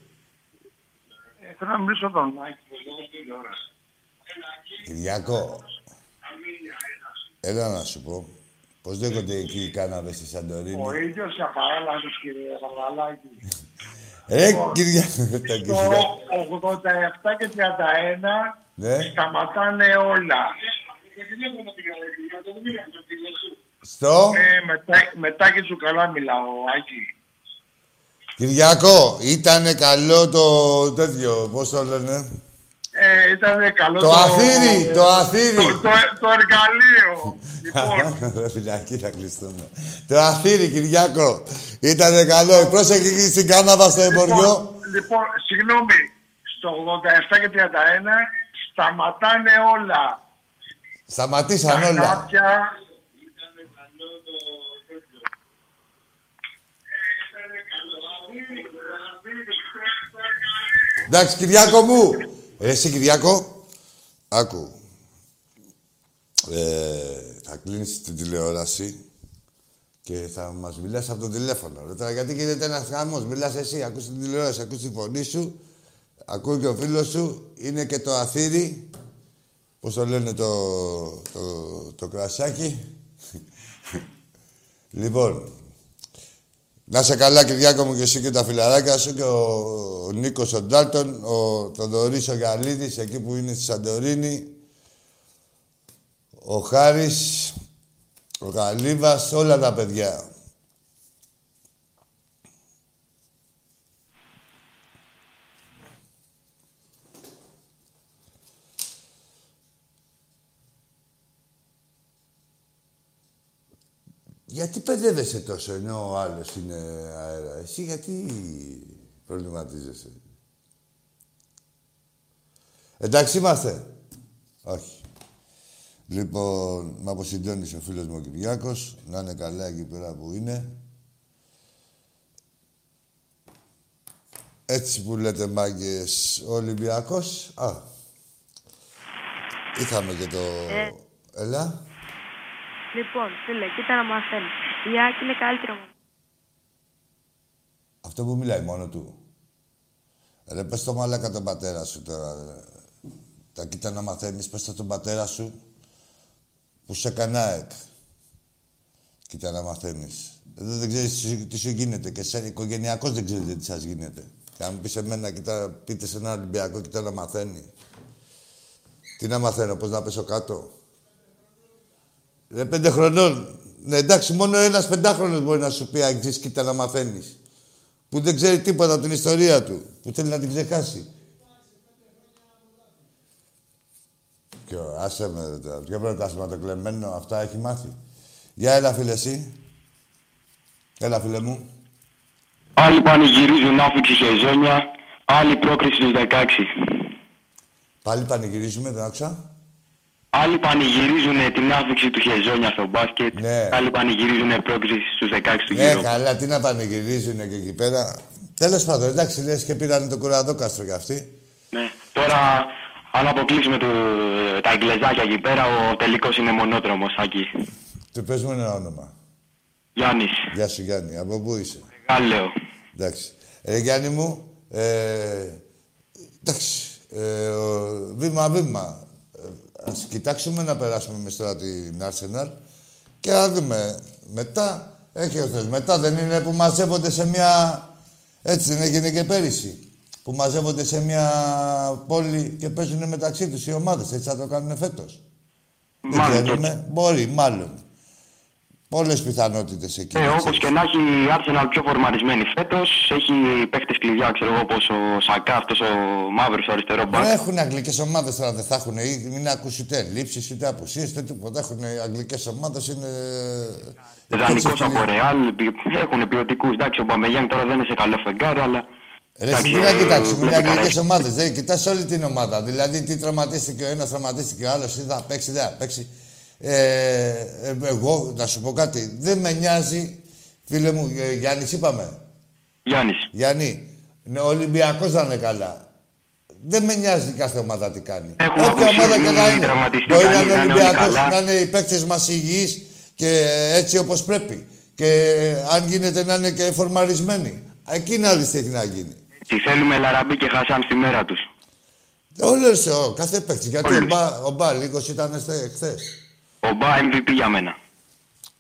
ε, θέλω να μιλήσω με τον Άκη. τον Άκη, την ώρα. Κυριάκο, έλα να σου πω. Πώς λέγονται εκεί οι κάναβες στη Ο Σαντορίνη. ίδιος και απαράλληλος, κύριε Παπαλάκη. Ρε, Κυριάκο, το Το Κυριάκο. 87 και 31 Ναι, σταματάνε όλα. στο; Ε, μετά, μετά και σου καλά μιλάω, Άκη. Κυριάκο, ήτανε καλό το τέτοιο, πώς το λένε; Ε, ήταν καλό Το αθήρι, το αθήρι. Το, το, το εργαλείο. λοιπόν, Ρε φυλακή θα κλειστούμε. Το αθήρι, Κυριάκο. Ήτανε καλό. Πρόσεχε εκεί στην κάναβα στο εμποριό. λοιπόν, λοιπόν, συγγνώμη, στο 87 και 31 σταματάνε όλα. Σταματήσαν Τα όλα. χάπια, Εντάξει, Κυριάκο μου. Ε, Εσύ, Κυριάκο, άκου. Ε, θα κλείνεις την τηλεόραση και θα μας μιλάς από το τηλέφωνο. Ρε, τώρα, γιατί γίνεται ένας χαμός; Μιλάς εσύ, ακούς την τηλεόραση, ακούς τη φωνή σου, ακούει και ο φίλος σου. Είναι και το αθήρι, πώς το λένε το, το, το κρασάκι; λοιπόν, να σε καλά, Κυριάκο μου, και εσύ και τα φιλαράκια σου και ο, ο Νίκος ο Ντάλτον, ο Θοδωρής ο Γαλίδης, εκεί που είναι στη Σαντορίνη, ο Χάρης, ο Γαλίβας, όλα τα παιδιά. Γιατί παιδεύεσαι τόσο ενώ ο άλλος είναι αέρα. Εσύ γιατί προβληματίζεσαι; Εντάξει είμαστε. Όχι. Λοιπόν, με αποσυντώνησε ο φίλος μου ο Κυριάκος. Να είναι καλά εκεί πέρα που είναι. Έτσι που λέτε μάγκες ο Ολυμπιακός. Α. Είχαμε και το... Έλα. Λοιπόν, φίλε, κοίτα να μαθαίνεις. Η Άκη είναι καλύτερο μου. Αυτό που μιλάει μόνο του. Ρε, πες το μαλάκα τον πατέρα σου τώρα. ρε. Τα κοίτα να μαθαίνεις, πες το τον πατέρα σου που σε κανάει. Κοίτα να μαθαίνεις. Εδώ δεν ξέρεις τι σου- τι σου γίνεται και σαν οικογενειακός δεν ξέρετε τι σας γίνεται. Και αν πεις εμένα, κοίτα, πείτε σε έναν Ολυμπιακό, κοίτα να μαθαίνει. Τι να μαθαίνω, πώς να πέσω κάτω; Ρε πέντε χρονών. Ναι, εντάξει, μόνο ένας πεντάχρονος μπορεί να σου πει αγγίς, κοίτα να μαθαίνεις. Που δεν ξέρει τίποτα από την ιστορία του. Που θέλει να την ξεχάσει. Και ο, άσε με ρε τώρα. Ποιο πρωτάθλημα το κλεμμένο, αυτά έχει μάθει. Για έλα φίλε εσύ. Έλα φίλε μου. Άλλοι πανηγυρίζουν άφηξη σεζόνια, άλλοι πρόκριση στους 16. Πάλι πανηγυρίζουμε, δεν άκουσα. Άλλοι πανηγυρίζουν την άφηξη του χεζόνια στο μπάσκετ, Ναι. άλλοι πανηγυρίζουν πρόκριση στους 16 του Ναι, γύρω. καλά, τι να πανηγυρίζουν και εκεί πέρα. Τέλος πάντων, εντάξει, λες και πήραν το κουραδόκαστρο κι αυτοί. Ναι. Τώρα, αν αποκλείσουμε το, τα εγκλεζάκια εκεί πέρα, ο τελικός είναι μονόδρομος, Άκη. Του πες μου ένα όνομα. Γιάννης, Γεια σου Γιάννη, από πού είσαι; Γάλλιο. Εντάξει. Ε, Γιάννη μου, ε, εντάξει, ε, ο- βήμα-βήμα. Ε, ας κοιτάξουμε να περάσουμε εμείς τώρα την Arsenal και να δούμε. Μετά, έχει ο Θεός. Μετά δεν είναι που μαζεύονται σε μια... Έτσι δεν έγινε και πέρυσι. Που μαζεύονται σε μια πόλη και παίζουν μεταξύ τους οι ομάδες. Έτσι θα το κάνουν φέτος. Δεν Μάλλον ξέρουμε. Μπορεί, μάλλον. Πολλές πιθανότητες εκεί. Ε, να όπως ξέρεις. και να έχει η Arsenal πιο φορμαρισμένη φέτος, έχει παίχτες κλειδιά, ξέρω εγώ, όπως ο Σακά, αυτός ο μαύρος αριστερό Δεν μπακ. έχουν αγγλικές ομάδες τώρα, δεν θα έχουν. Ή μην ακούσει ούτε λήψεις ούτε απουσίες ούτε τίποτα. Έχουν αγγλικές ομάδες, είναι. Δανεικός από Ρεάλ, έχουν ποιοτικούς. Εντάξει, ο Μπαμεγιάνγκ τώρα δεν είναι σε καλό φεγγάρι, αλλά... Ρε, εντάξει, εσύ τι να ε, κοιτάξει, είναι βλέπει αγγλικές καλά. ομάδες. Δεν κοιτάς όλη την ομάδα. Δηλαδή, τι τραυματίστηκε ο ένας, τραυματίστηκε ο άλλος, τι θα παίξει, δεν θα παίξει. Ε, ε, εγώ, να σου πω κάτι, δεν με νοιάζει, φίλε μου, ε, Γιάννης, είπαμε. Γιάννης. Γιάννη, ναι, ο Ολυμπιακός να είναι καλά. Δεν με νοιάζει κάθε ομάδα τι κάνει. Έχουμε Όποια ακούσει ομάδα και να ότι είναι. τραυματιστεί Μπορεί να κανείς, είναι να είναι όλοι Ολυμπιακός, καλά. να είναι οι παίκτες μας υγιείς και έτσι όπως πρέπει. Και αν γίνεται να είναι και φορμαρισμένοι. Εκεί να δει τι έχει να γίνει. Τι θέλουμε Λαραμπή και Χασάν στη μέρα τους. Όλες, ο, κάθε παίκτης. Γιατί ο Όλες. Μπα, ο Μπα λίγος ήταν χθες. Ο Μπα MVP για μένα.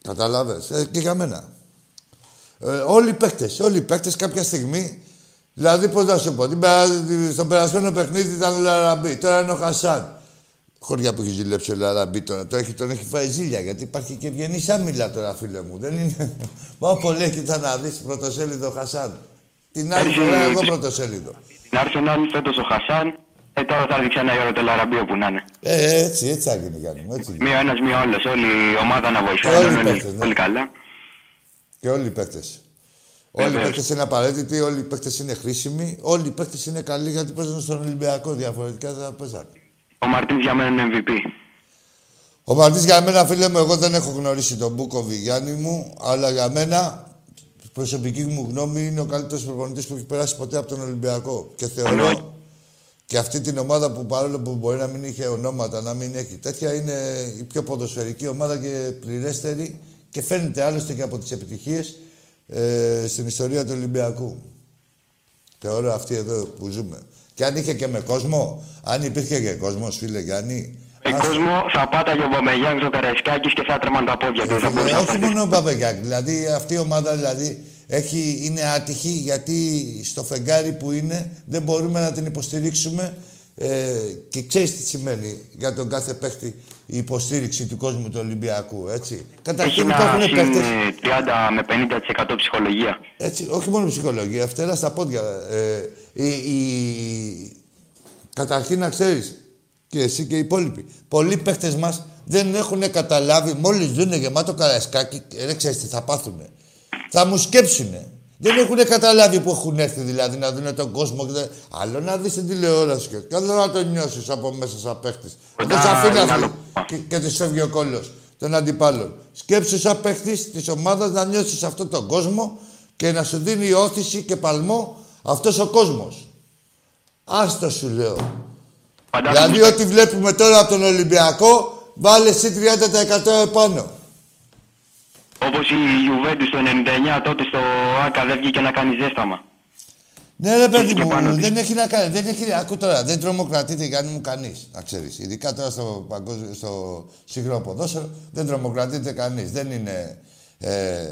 Καταλάβες. Ε, και για μένα. Ε, όλοι οι παίκτες, όλοι οι παίκτες κάποια στιγμή, δηλαδή πώς να σου πω, την περα- στο περασμένο παιχνίδι ήταν ο Λαραμπή, τώρα είναι ο Χασάν. Χωριά που έχει ζηλέψει ο Λαραμπή τώρα, το έχει, τον έχει φάει ζήλια, γιατί υπάρχει και ευγενή άμυλα τώρα, φίλε μου. Δεν είναι... Πάω πολύ, κοίτα να δεις πρωτοσέλιδο Χασάν. Την άλλη Πέρσι, φορά εγώ τις- πρωτοσέλιδο. Την Arsenal φέτος ο Χασάν, Ε, τώρα θα έρθει ξανά η ώρα το Λαραμπίο που να είναι. Ε, έτσι, έτσι θα γίνει, Γιάννη μου, έτσι. γίνει. Μία ένας, μία όλος. Όλη η ομάδα να βοηθάει. Όλοι οι όλοι, παίκτες, ναι. όλοι καλά. Και όλοι οι παίκτες. Όλοι οι Βεβαίως. παίκτες είναι απαραίτητοι, όλοι οι παίκτες είναι χρήσιμοι, όλοι οι παίκτες είναι καλοί γιατί παίζουν στον Ολυμπιακό. Διαφορετικά δεν θα παίζανε. Ο Μαρτίνς για μένα είναι MVP. Ο Μαρτή για μένα, φίλε μου, εγώ δεν έχω γνωρίσει τον Μπούκοβι Γιάννη μου, αλλά για μένα, προσωπική μου γνώμη, είναι ο καλύτερος προπονητής που έχει περάσει ποτέ από τον Ολυμπιακό. Και θεωρώ και αυτή την ομάδα που παρόλο που μπορεί να μην είχε ονόματα, να μην έχει τέτοια, είναι η πιο ποδοσφαιρική ομάδα και πληρέστερη και φαίνεται άλλωστε και από τις επιτυχίες ε, στην ιστορία του Ολυμπιακού. Θεωρώ αυτή εδώ που ζούμε. Και αν είχε και με κόσμο, αν υπήρχε και κόσμος, φίλε Γιάννη, Με κόσμο θα πάταγε ο Μπαμεγιάνγκ ο Καραϊσκάκης και θα τρέμαν τα πόδια του. ε, Θα φίλε, μπορούσε να όχι πάει. μόνο ο Παπαγιάκ. Δηλαδή αυτή η ομάδα δηλαδή, έχει, είναι άτυχη γιατί στο φεγγάρι που είναι δεν μπορούμε να την υποστηρίξουμε ε, και ξέρεις τι σημαίνει για τον κάθε παίχτη η υποστήριξη του κόσμου του Ολυμπιακού, έτσι. Έχει Καταρχήν ένα υπάρχουν συν παίχτες... ε, 30 με 50% ψυχολογία. Έτσι, όχι μόνο ψυχολογία, φτερά στα πόδια. Ε, η, η... Καταρχήν να ξέρεις, και εσύ και οι υπόλοιποι, πολλοί παίχτες μας δεν έχουν καταλάβει, μόλις δούνε γεμάτο καρασκάκι, ε, ρε ξέρεις τι θα πάθουνε. Θα μου σκέψουνε. Δεν έχουν καταλάβει που έχουν έρθει δηλαδή να δουν τον κόσμο. Και δεν... Άλλο να δεις την τηλεόραση και και άλλο να το νιώσεις από μέσα σαν παίχτης. Κοντά Δεν σε αφήνει είναι αυτή άλλο. και, και της φεύγει ο κόλλος των αντιπάλων. Σκέψου σαν παίχτης της ομάδας να νιώσεις αυτόν τον κόσμο και να σου δίνει όθηση και παλμό αυτός ο κόσμος. Άστο σου λέω. Φαντάζομαι Δηλαδή ό,τι βλέπουμε τώρα από τον Ολυμπιακό, βάλε εσύ 30% επάνω. Όπως η Juventus το 99 τότε στο ΆΚΑ δεν βγήκε να κάνει ζέσταμα. Ναι, ρε παιδί και μου, πάνω της. δεν έχει να κάνει. Δεν έχει, άκου τώρα, δεν τρομοκρατείται Γιάννη μου κανείς, να ξέρεις. Ειδικά τώρα στο, παγκόσμιο, στο σύγχρονο ποδόσφαιρο δεν τρομοκρατείται κανείς. Δεν είναι. Ε,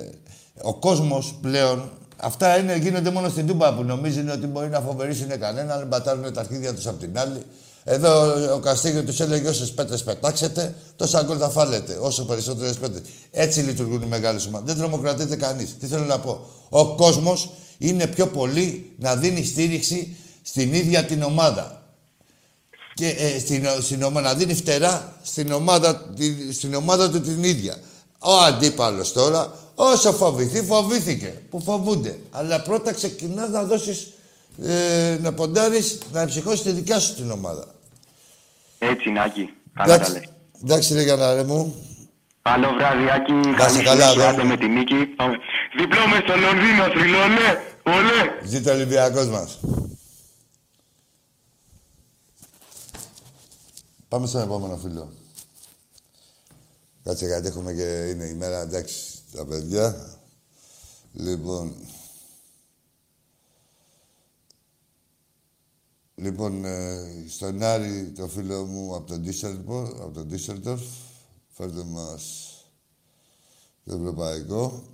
ο κόσμος πλέον. Αυτά είναι, γίνονται μόνο στην Τούμπα που νομίζουν ότι μπορεί να φοβερήσουν κανέναν, μπατάρουν τα αρχίδια τους απ' την άλλη. Εδώ ο Καστίγιο τους έλεγε όσες πέτρες πετάξετε, τόσα γκολ θα φάλετε. Όσο περισσότερε πέτρε. Έτσι λειτουργούν οι μεγάλες ομάδες. Δεν τρομοκρατείται κανείς. Τι θέλω να πω. Ο κόσμος είναι πιο πολύ να δίνει στήριξη στην ίδια την ομάδα. Και ε, στην, στην ομάδα, να δίνει φτερά στην ομάδα, τη- στην ομάδα του την ίδια. Ο αντίπαλος τώρα, όσο φοβηθεί, φοβήθηκε. Που φοβούνται. Αλλά πρώτα ξεκινάς να δώσεις, ε, να ποντάρεις, να εμψυχώσεις τη δικιά σου την ομάδα. Έτσι είναι, Άκη. Καλά τα Εντάξει, λέει. εντάξει ρε Γιαννάρε μου. Καλό βράδυ, Άκη. Να Καλή είσαι καλά, συνέχεια, αγόρι άντε μου. με τη νίκη. Πάμε. Διπλό μες στο Λονδίνο, θρυλώνε. Ολέ. Ζήτω ο Ολυμπιακός μας. Πάμε στον επόμενο φίλο. Κάτσε γιατί έχουμε και είναι η μέρα, εντάξει, τα παιδιά. Λοιπόν... Λοιπόν, ε, στον Άρη, το φίλο μου από τον Ντίσσελντορφ, από τον Ντίσσελντορφ, φέρτε μας το ευρωπαϊκό.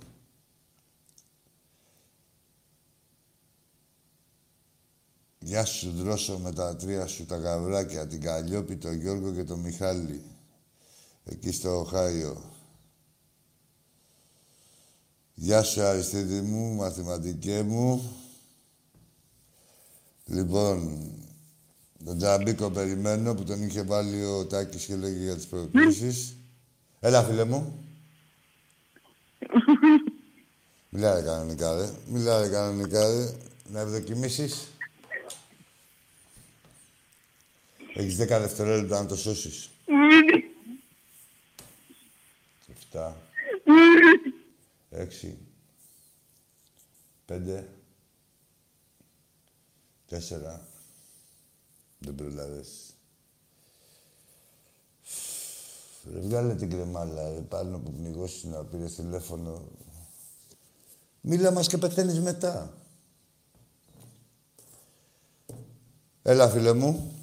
Γεια σου δρόσο με τα τρία σου τα γαβράκια, την Καλλιόπη, τον Γιώργο και τον Μιχάλη. Εκεί στο Οχάιο. Γεια σου Αριστίδη μου, μαθηματικέ μου. Λοιπόν, τον Τζαμπίκο περιμένω που τον είχε βάλει ο Τάκης και λέγει για τις προκλήσεις. Έλα φίλε μου. Μιλάρε κανονικά ρε. Μιλάρε κανονικά ρε. Να ευδοκιμήσεις. Έχεις 10 δευτερόλεπτα να το σώσεις. 7. 6. 5. 4. Δεν προλαβες. Ρε βγάλε την κρεμάλα, ρε, πάνω που πνιγώσεις να πήρες τηλέφωνο. Μίλα μας και πεθαίνεις μετά. Έλα, φίλε μου.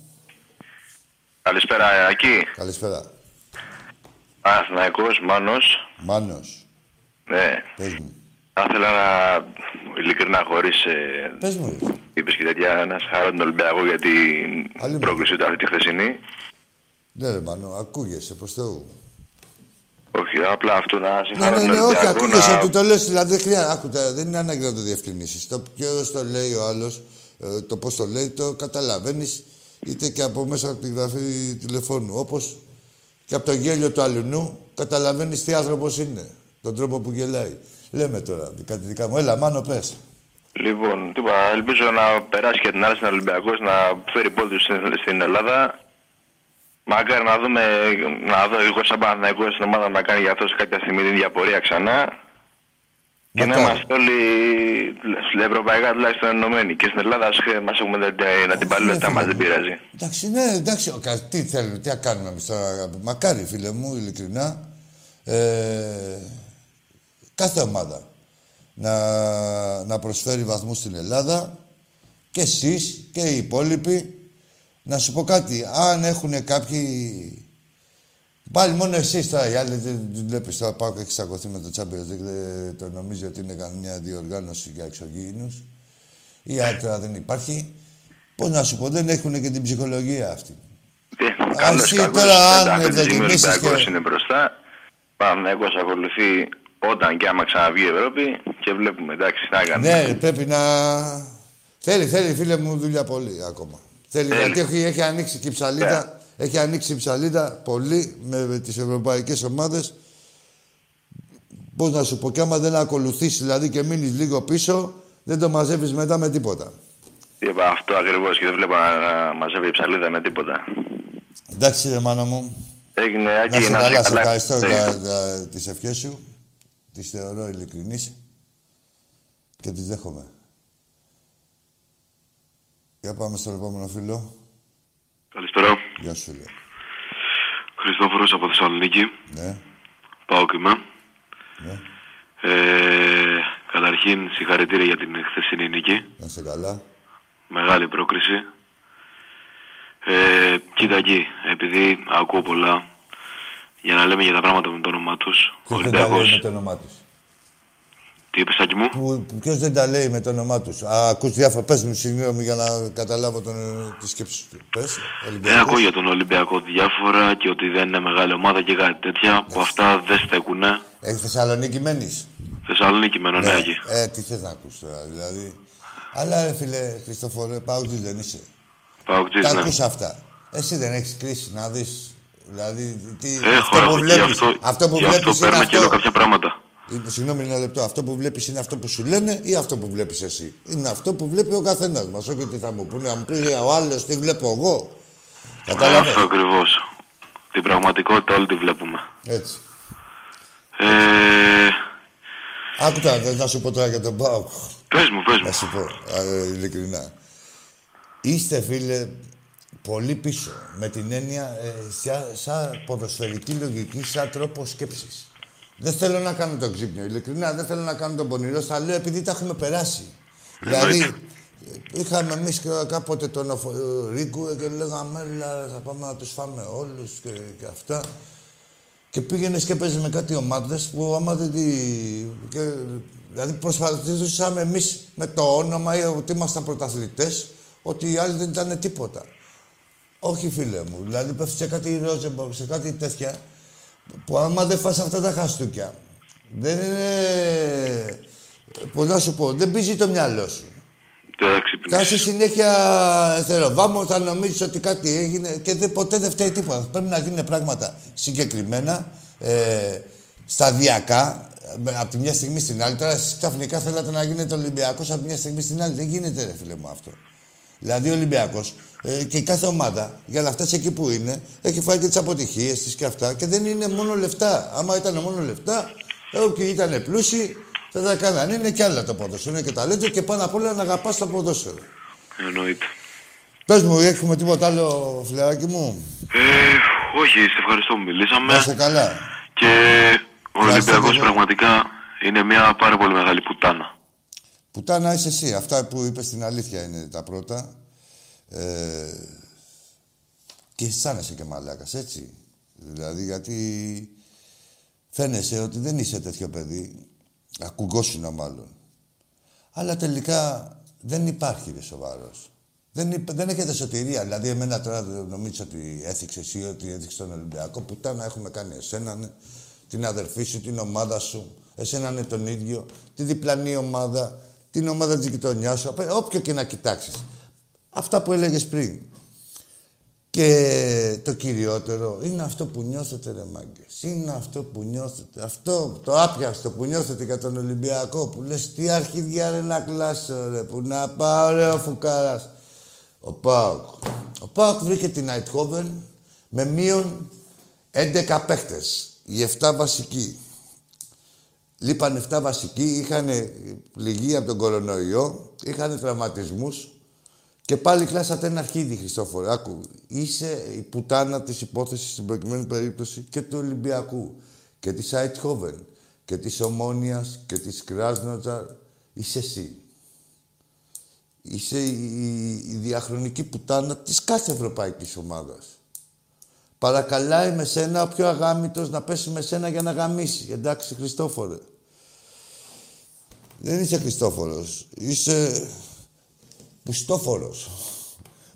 Καλησπέρα, Ακή. Καλησπέρα. Αθηναϊκός, Μάνος. Μάνος. Ναι. Πες μου. Θα ήθελα να, ειλικρινά, χωρίς ε, Πες μου, ρε. είπες και τέτοια, να συγχαρώ τον Ολυμπιακό για την Άλλη μου. πρόκληση του αυτή τη χθεσινή. Ναι, ρε Μάνο, ακούγεσαι, προς Θεού. Όχι, απλά αυτό να Ναι, συγχαρώ ναι, τον ναι, όχι, Ολυμπιακό. ακούγεσαι, να... του το λες, δηλαδή δεν χρειάζεται, άκουτα, δεν είναι ανάγκη να το διευκρινίσεις. Το ποιος το λέει ο άλλος, ε, το πώς το λέει, το καταλαβαίνεις είτε και από μέσα από τη γραφή τηλεφώνου. Όπως και από το γέλιο του αλουνού καταλαβαίνεις τι άνθρωπος είναι. Τον τρόπο που γελάει. Λέμε τώρα, κάτι δικά μου. Έλα, Μάνο, πες. Λοιπόν, τι είπα, ελπίζω να περάσει και την άλλη στην Ολυμπιακός να φέρει πόδι στην, στην Ελλάδα. Μακάρι να δούμε, να δω εγώ σαν Παναθηναϊκός στην ομάδα να κάνει για αυτός κάποια στιγμή την ίδια πορεία ξανά. Και να Μακάρι. είμαστε όλοι στην ευρωπαϊκά τουλάχιστον ενωμένοι. Και στην Ελλάδα ας μας έχουμε να, την- να την παλαιότητα μας δεν πειράζει. Εντάξει, ναι, εντάξει. ο κα- Τι θέλουμε, τι να κάνουμε εμείς τώρα. Μακάρι, φίλε μου, ειλικρινά. Ε, κάθε ομάδα να, να προσφέρει βαθμούς στην Ελλάδα και εσείς και οι υπόλοιποι. Να σου πω κάτι, αν έχουν κάποιοι... Πάλι μόνο εσείς τώρα, οι άλλοι δεν δεν βλέπεις τώρα πάω και έχει τσακωθεί με το Champions League, δεν το νομίζει ότι είναι καμιά διοργάνωση για εξωγήινους. Η άλλη τώρα δεν υπάρχει. Πώς να σου πω, δεν έχουν και την ψυχολογία αυτή. Καλώς, εσύ κακώς, τώρα, αν αυτή τη στιγμή ο δοκιμήσεις Ολυμπιακός και- είναι μπροστά. Παναθηναϊκός ακολουθεί όταν και άμα ξαναβγεί η Ευρώπη και βλέπουμε, εντάξει, τι να κάνουμε. Ναι, πρέπει να... Θέλει, θέλει, φίλε μου, δουλειά πολύ ακόμα. Θέλει, Θέλει. γιατί έχει, έχει ανοίξει και η ψαλίδα. Έχει ανοίξει η ψαλίδα πολύ με, με τις ευρωπαϊκές ομάδες. Πώς να σου πω, και άμα δεν ακολουθήσει, δηλαδή και μείνεις λίγο πίσω, δεν το μαζεύεις μετά με τίποτα. Είπα αυτό ακριβώς και δεν βλέπω να, να μαζεύει η ψαλίδα με τίποτα. Εντάξει, ρε μάνα μου. Έγινε, Να Άκη, σε να καλά, είσαι σε καλά. ευχαριστώ Ναι. για, για τις ευχές σου. Τις θεωρώ ειλικρινείς και τις δέχομαι. Για πάμε στο επόμενο φίλο. Καλησπέρα. Γεια σου, φίλε. Χριστόφορος από Θεσσαλονίκη. Ναι. Πάω και είμαι. Ναι. Ε, καταρχήν, συγχαρητήρια για την χθεσινή νίκη. Να είσαι καλά. Μεγάλη πρόκριση. Ε, κοίτα εκεί, επειδή ακούω πολλά για να λέμε για τα πράγματα με το όνομά τους. Ο Ποιος δεν τα λέει Ολυμπιακός. με το όνομά τους; Τι είπες, Άκη μου; Που, ποιος δεν τα λέει με το όνομά τους; Α, ακούς διάφορα. Πες μου, συγγνώμη, για να καταλάβω τον, τη σκέψη του. Πες, Ε, Ολυμπιακός. ακούω για τον Ολυμπιακό διάφορα και ότι δεν είναι μεγάλη ομάδα και κάτι τέτοια που αυτά δεν στέκουνε. Έχεις Θεσσαλονίκη μένεις; Θεσσαλονίκη μένω, ναι, Άκη. Ε, τι θες να ακούς τώρα, δηλαδή. Αλλά, ρε φίλε, Χριστόφορε, Παουτζής δεν είσαι. Παοκτζής, Τα ναι. ακούς αυτά. Εσύ δεν έχεις κρίση να δεις. Δηλαδή, τι, Έχω, έχω, και γι' αυτό, αυτό που γι' αυτό βλέπεις είναι παίρνω και λέω αυτό. κάποια πράγματα. Είναι- Συγγνώμη, ένα λεπτό. Αυτό που βλέπεις είναι αυτό που σου λένε ή αυτό που βλέπεις εσύ; Είναι αυτό που βλέπει ο καθένας μας. Όχι τι θα μου πούνε, να μου πει ο άλλος τι βλέπω εγώ. Κατάλαβε. Αυτό ακριβώς. Την πραγματικότητα όλη τη βλέπουμε. Έτσι. Ε, Άκου τώρα, θες να σου πω τώρα για τον Πάοκ. πες μου, πες μου. Να σου πω, α, ε, ειλικρινά. Είστε, φίλε, πολύ πίσω. Με την έννοια, ε, σαν, σαν ποδοσφαιρική λογική, σαν τρόπο σκέψης. Δεν θέλω να κάνω τον ξύπνιο, ειλικρινά. Δεν θέλω να κάνω τον πονηρό. Θα λέω επειδή τα έχουμε περάσει. Δηλαδή, ε, είχαμε εμείς κάποτε τον Οφο- ε, Ρίκου και λέγαμε, έλα, θα πάμε να τους φάμε όλους και, και αυτά. Και πήγαινες και παίζεις με κάτι ομάδες που άμα δεν τη. Και, δηλαδή προσπαθούσαμε εμείς με το όνομα ή ότι ήμασταν πρωταθλητές, ότι οι άλλοι δεν ήταν τίποτα. Όχι, φίλε μου. Δηλαδή πέφτει σε κάτι Ρόζεμπορ, σε κάτι τέτοια, που άμα δεν φας αυτά τα χαστούκια, δεν είναι. Πώς να σου πω, δεν πίζει το μυαλό σου. Δεν θα Θα ξυπνήσεις. είσαι συνέχεια θεροβάμο, θα νομίζεις ότι κάτι έγινε και δεν, ποτέ δεν φταίει τίποτα. Πρέπει να γίνουν πράγματα συγκεκριμένα, ε, σταδιακά, με- από τη μια στιγμή στην άλλη. Τώρα εσείς ξαφνικά θέλατε να γίνετε Ολυμπιακός από τη μια στιγμή στην άλλη. Δεν γίνεται, ρε φίλε μου αυτό. Δηλαδή ο Ολυμπιακός ε, και η κάθε ομάδα για να φτάσει εκεί που είναι έχει φάει και τις αποτυχίες της και αυτά. Και δεν είναι μόνο λεφτά. Άμα ήταν μόνο λεφτά, ε, όποιοι ήταν πλούσιοι θα τα κάνανε. Είναι και άλλα το ποδόσφαιρο. Είναι και ταλέντο και πάνω απ' όλα να αγαπάς το ποδόσφαιρο. Εννοείται. Πες μου, έχουμε τίποτα άλλο, φιλαράκι μου; Ε, όχι, σε ευχαριστώ που μιλήσαμε. Να είστε καλά. Και ο Ευχαριστώ Ολυμπιακός και εγώ. πραγματικά είναι μια πάρα πολύ μεγάλη πουτάνα. Πουτάνα είσαι εσύ. Αυτά που είπες στην αλήθεια είναι τα πρώτα. Ε, και αισθάνεσαι και μαλάκας, έτσι. Δηλαδή, γιατί φαίνεσαι ότι δεν είσαι τέτοιο παιδί. Ακουγκόσυνο μάλλον. Αλλά τελικά δεν υπάρχει ρε σοβαρός. Δεν, υπ- δεν έχετε σωτηρία. Δηλαδή, εμένα τώρα δεν νομίζω ότι έθιξε εσύ, ότι έθιξε τον Ολυμπιακό. Πουτάνα έχουμε κάνει εσένα, ναι. την αδερφή σου, την ομάδα σου. Εσένα είναι τον ίδιο. Τη διπλανή ομάδα, την ομάδα της γειτονιάς σου. απέ- Όποιο και να κοιτάξεις. Αυτά που έλεγες πριν. Και το κυριότερο είναι αυτό που νιώθετε, ρε μάγκες. Είναι αυτό που νιώθετε. Αυτό το άπιαστο που νιώθετε για τον Ολυμπιακό. Που λες τι αρχίδια ρε να κλάσω, ρε. Που να πάω, ρε, ο Φουκάρας. Ο Πάοκ. Ο Πάοκ βρήκε την Αιτχόβεν με μείον 11 παίχτες. Οι 7 βασικοί. Λείπαν 7 βασικοί, είχαν πληγεί από τον κορονοϊό, είχαν τραυματισμούς και πάλι κλάσατε ένα αρχίδι, Χριστόφορε. Άκου, είσαι η πουτάνα της υπόθεσης στην προκειμένη περίπτωση και του Ολυμπιακού και της Αιτχόβεν και της Ομόνιας και της Κράσνοτζαρ. Είσαι εσύ. Είσαι η, η, η διαχρονική πουτάνα της κάθε ευρωπαϊκής ομάδας. Παρακαλάει με σένα ο πιο αγάμητος να πέσει με σένα για να γαμίσεις. Εντάξει, Χριστόφορε. Δεν είσαι Χριστόφορος. Είσαι πουστόφορος.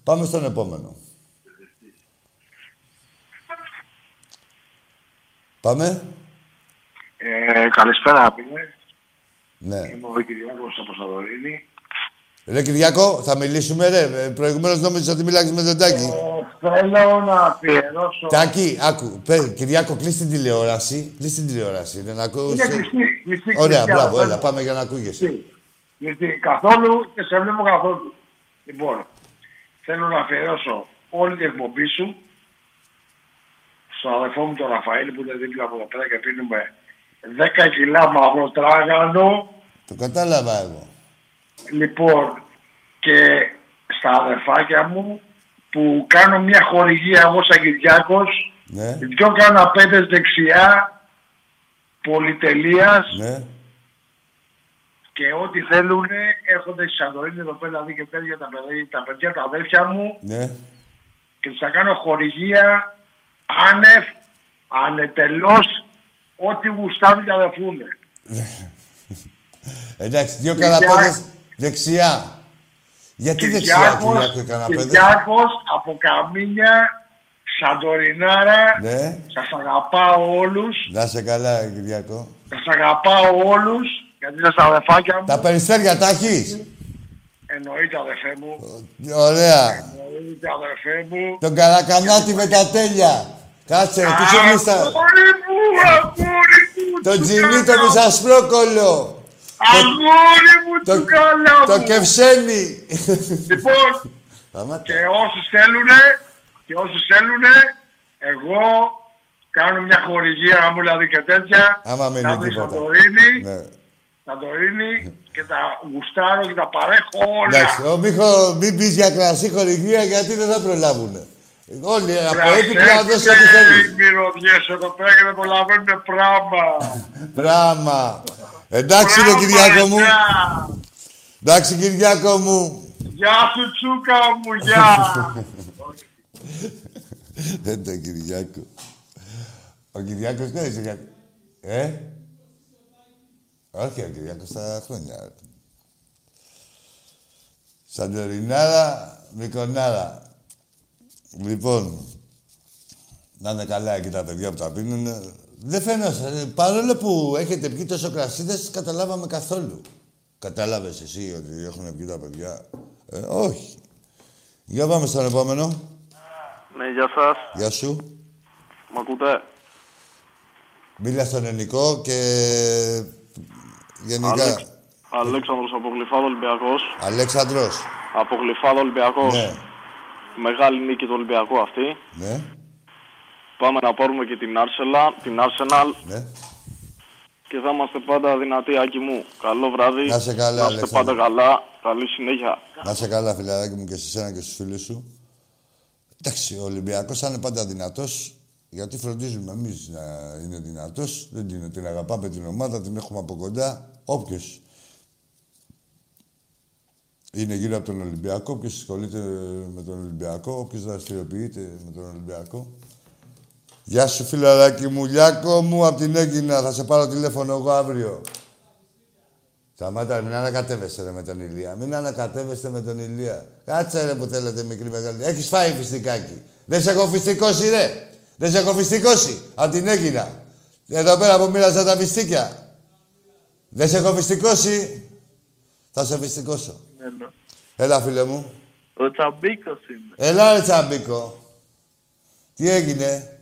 Πάμε στον επόμενο. Πάμε. Ε, καλησπέρα, απειλέ. Ναι. Είμαι ο Κυριάκος από Σαδωρίνη. Ρε Κυριάκο, θα μιλήσουμε ρε. Ε, Προηγουμένως νόμιζα ότι μιλάγεις με τον Τάκη. Ε, θέλω να αφιερώσω... Τάκη, άκου. Πέ, Κυριάκο, κλείς την τηλεόραση. Κλείς την τηλεόραση. Δεν ακούς. Είναι κλειστή, κλειστή, Ωραία, κλειστή, μπράβο, αλλά έλα, πάμε για να ακούγεσαι. Γιατί καθόλου και σε βλέπω καθόλου. Λοιπόν, θέλω να αφιερώσω όλη την εκπομπή σου στον αδερφό μου τον Ραφαήλ που είναι δίπλα από εδώ πέρα και πίνουμε 10 κιλά μαύρο τράγανο. Το κατάλαβα εγώ. Λοιπόν, και στα αδερφάκια μου που κάνω μια χορηγία εγώ σαν Κυριάκος, Ναι, δυο καναπέδες δεξιά, πολυτελείας ναι. και ό,τι θέλουν έρχονται στη Σαντορίνη εδώ πέρα δηλαδή και παιδιά τα, παιδιά, τα παιδιά τα αδέρφια μου Ναι. και τους θα κάνω χορηγία άνευ, ανετελώς, ό,τι γουστάρουν και αδερφούν. Εντάξει, δύο Κυριάκο. καναπέδες δεξιά. Γιατί δεξιά, Κυριάκο, οι καναπέδες. Κυριάκος από Καμίνια, Σαντορινάρα, Ναι. σας αγαπάω όλους, Να σε καλά, Κυριακό. σας αγαπάω όλους, γιατί είστε στα αδερφάκια μου, Τα περιστέρια τα έχεις; εννοείται αδερφέ μου, Ωραία. εννοείται αδερφέ μου. Τον καρακανάτη με τα τέλεια. Κάτσε, τι σε μισθά. Αγόρι μου, αγόρι μου, Το του τζινί το καλά. μισασπρόκολο. Αγόρι μου, Το, του καλά το μου. κευσένι. Λοιπόν, Σταμάτα. και όσους θέλουνε, και όσους θέλουνε, εγώ κάνω μια χορηγία, να μου δηλαδή και τέτοια. Άμα μην να είναι βρει τίποτα. Σαντορίνη, Ναι. Σαντορίνη και τα γουστάρω και τα παρέχω όλα. Εντάξει, ο Μίχο, μην πεις για κρασί χορηγία γιατί δεν θα προλάβουνε. Όλοι από έπιπλα να δώσει ό,τι Προσέξτε θέλεις. οι μυρωδιές εδώ πέρα και δεν προλαβαίνουν πράγμα. Πράγμα. Εντάξει, ρε Πράγμα, Κυριάκο μου. γεια. Εντάξει, Κυριάκο μου. Γεια σου τσούκα μου, γεια. Δεν το Κυριάκο. Ο Κυριάκος δεν είσαι κάτι. Ε; Όχι, ο Κυριάκος στα χρόνια. ρε. Σαντορινάρα, Μικονάρα. Λοιπόν, να είναι καλά εκεί τα παιδιά που τα πίνουν. Δεν φαίνεται. Παρόλο που έχετε πιει τόσο κρασί, δεν σας καταλάβαμε καθόλου. Κατάλαβες εσύ ότι έχουν πιει τα παιδιά; Ε, όχι. Για πάμε στον επόμενο. Ναι, γεια σας. Γεια σου. Μ' ακούτε; Μίλα στον ελληνικό και γενικά. Αλέξ- Αλέξανδρος από Γλυφάδο Ολυμπιακός. Αλέξανδρος. Από Γλυφάδο Ολυμπιακός. Ναι. Μεγάλη νίκη του Ολυμπιακού αυτή. Ναι. Πάμε να πάρουμε και την Arsenal, την Arsenal Ναι. και θα είμαστε πάντα δυνατοί, Άκη μου. Καλό βράδυ. Να είσαι καλά, Να είστε Αλέξανδρε. πάντα καλά. Καλή συνέχεια. Να είσαι καλά, φιλαράκι μου, και σε σένα και στους φίλους σου. Εντάξει, ο Ολυμπιακός θα είναι πάντα δυνατός, γιατί φροντίζουμε εμείς να είναι δυνατός. Δεν την, την αγαπάμε την ομάδα, την έχουμε από κοντά. Όποιος είναι γύρω από τον Ολυμπιακό, όποιος ασχολείται με τον Ολυμπιακό, όποιος δραστηριοποιείται με τον Ολυμπιακό. Γεια σου, φιλαράκι μου, Λιάκο μου, από την Έγκυνα. Θα σε πάρω τηλέφωνο εγώ αύριο. Σταμάτα, μην ανακατεύεστε ρε, με τον Ηλία. Μην ανακατεύεστε με τον Ηλία. Κάτσε ρε που θέλετε μικρή μεγάλη. Έχεις φάει φιστικάκι. Δεν σε έχω φιστικώσει ρε. Δεν σε έχω φιστικώσει. Απ' την Έγκυνα. Εδώ πέρα που μοίραζα τα φιστίκια. Δεν σε έχω φιστικώσει. Θα σε φιστικώσω. Έλα φίλε μου. Ο Τσαμπίκος είμαι. Έλα ρε Τσαμπίκο. Τι έγινε;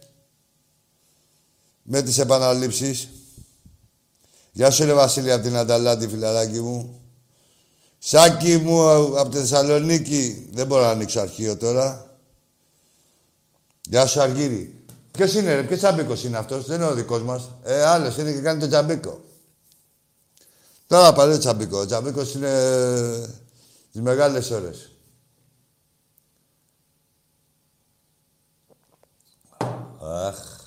Με τις επαναλήψεις. Γεια σου, ρε Βασίλη, από την Ανταλάτη, φιλαράκι μου. Σάκη μου, από τη Θεσσαλονίκη. Δεν μπορώ να ανοίξω αρχείο τώρα. Γεια σου, Αργύρι. Ποιος είναι, ρε, ποιος τσαμπίκος είναι αυτός; Δεν είναι ο δικός μας. Ε, άλλος είναι και κάνει τον τσαμπίκο. Τώρα παλιό τσαμπίκος. Ο τσαμπίκος είναι ε, τις μεγάλες ώρες. Αχ.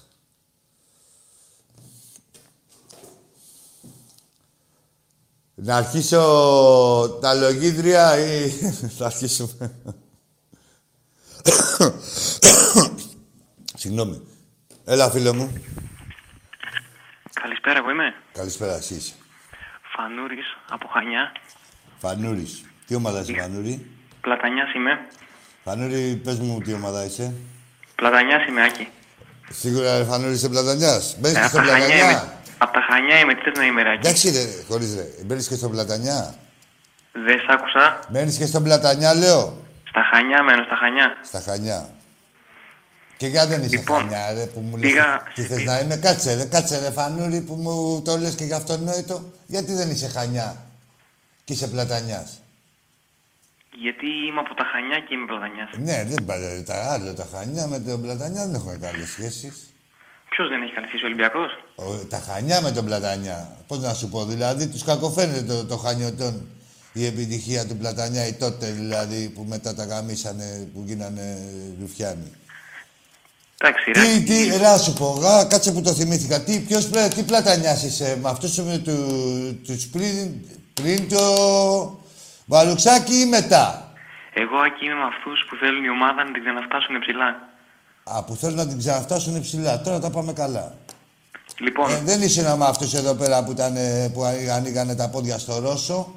Να αρχίσω τα λογίδρια ή θα αρχίσουμε. Συγγνώμη. Έλα, φίλε μου. Καλησπέρα, εγώ είμαι. Καλησπέρα, εσύ είσαι. Φανούρης από Χανιά. Φανούρης. Τι ομάδα είσαι, Φανούρη; Πλατανιάς είμαι. Φανούρη, πες μου τι ομάδα είσαι. Πλατανιάς είμαι, Άκη. Σίγουρα, ρε, Φανούρη, είσαι Πλατανιάς. Μπαίνεις Ε, και απ' στο τα Χανιά Πλατανιά. είμαι. Απ' τα Χανιά είμαι, τι θες να είμαι, ρε, Άκη. Εντάξει, ρε, χωρίς ρε. Μπαίνεις και στο Πλατανιά. Δεν σ' άκουσα. Μένεις και στο Πλατανιά, λέω. Στα Χανιά μένω, στα Χανιά. Στα Χανιά. Και για δεν είσαι Λοιπόν, Χανιά, ρε, που μου λες πήγα- τι θες να είμαι. Κάτσε, ρε, κάτσε, ρε, Φανούρη, που μου το λες και για αυτονόητο. Γιατί δεν είσαι Χανιά και είσαι Πλατανιάς; Γιατί είμαι από τα Χανιά και είμαι Πλατανιάς. Ναι, δεν πάει τα άλλα τα Χανιά με τον Πλατανιά δεν έχουν καλές σχέσεις. Ποιος δεν έχει καλυφθεί, ο Ολυμπιακός; Ο- τα Χανιά με τον Πλατανιά. Πώς να σου πω, δηλαδή τους κακοφαίνεται το, το Χανιωτών η επιτυχία του Πλατανιά, οι τότε δηλαδή που μετά τα γαμίσανε, που γίνανε Ρουφιάνοι. Εντάξει, ρε. Τι, τι, ρε, να σου πω, γα, κάτσε που το θυμήθηκα. Τι, ποιος, πρέ- τι Πλατανιάς είσαι, με αυτούς με του, τους πριν, πριν το Βαλουξάκι ή μετά; Εγώ, Άκη, είμαι με αυτούς που θέλουν η ομάδα να την ξαναφτάσουν ψηλά. Α, που θέλουν να την ξαναφτάσουν ψηλά. Τώρα τα πάμε καλά. Λοιπόν, Ε, δεν είσαι με αυτούς εδώ πέρα που, ήταν, ε, που ανοίγανε τα πόδια στο Ρώσο.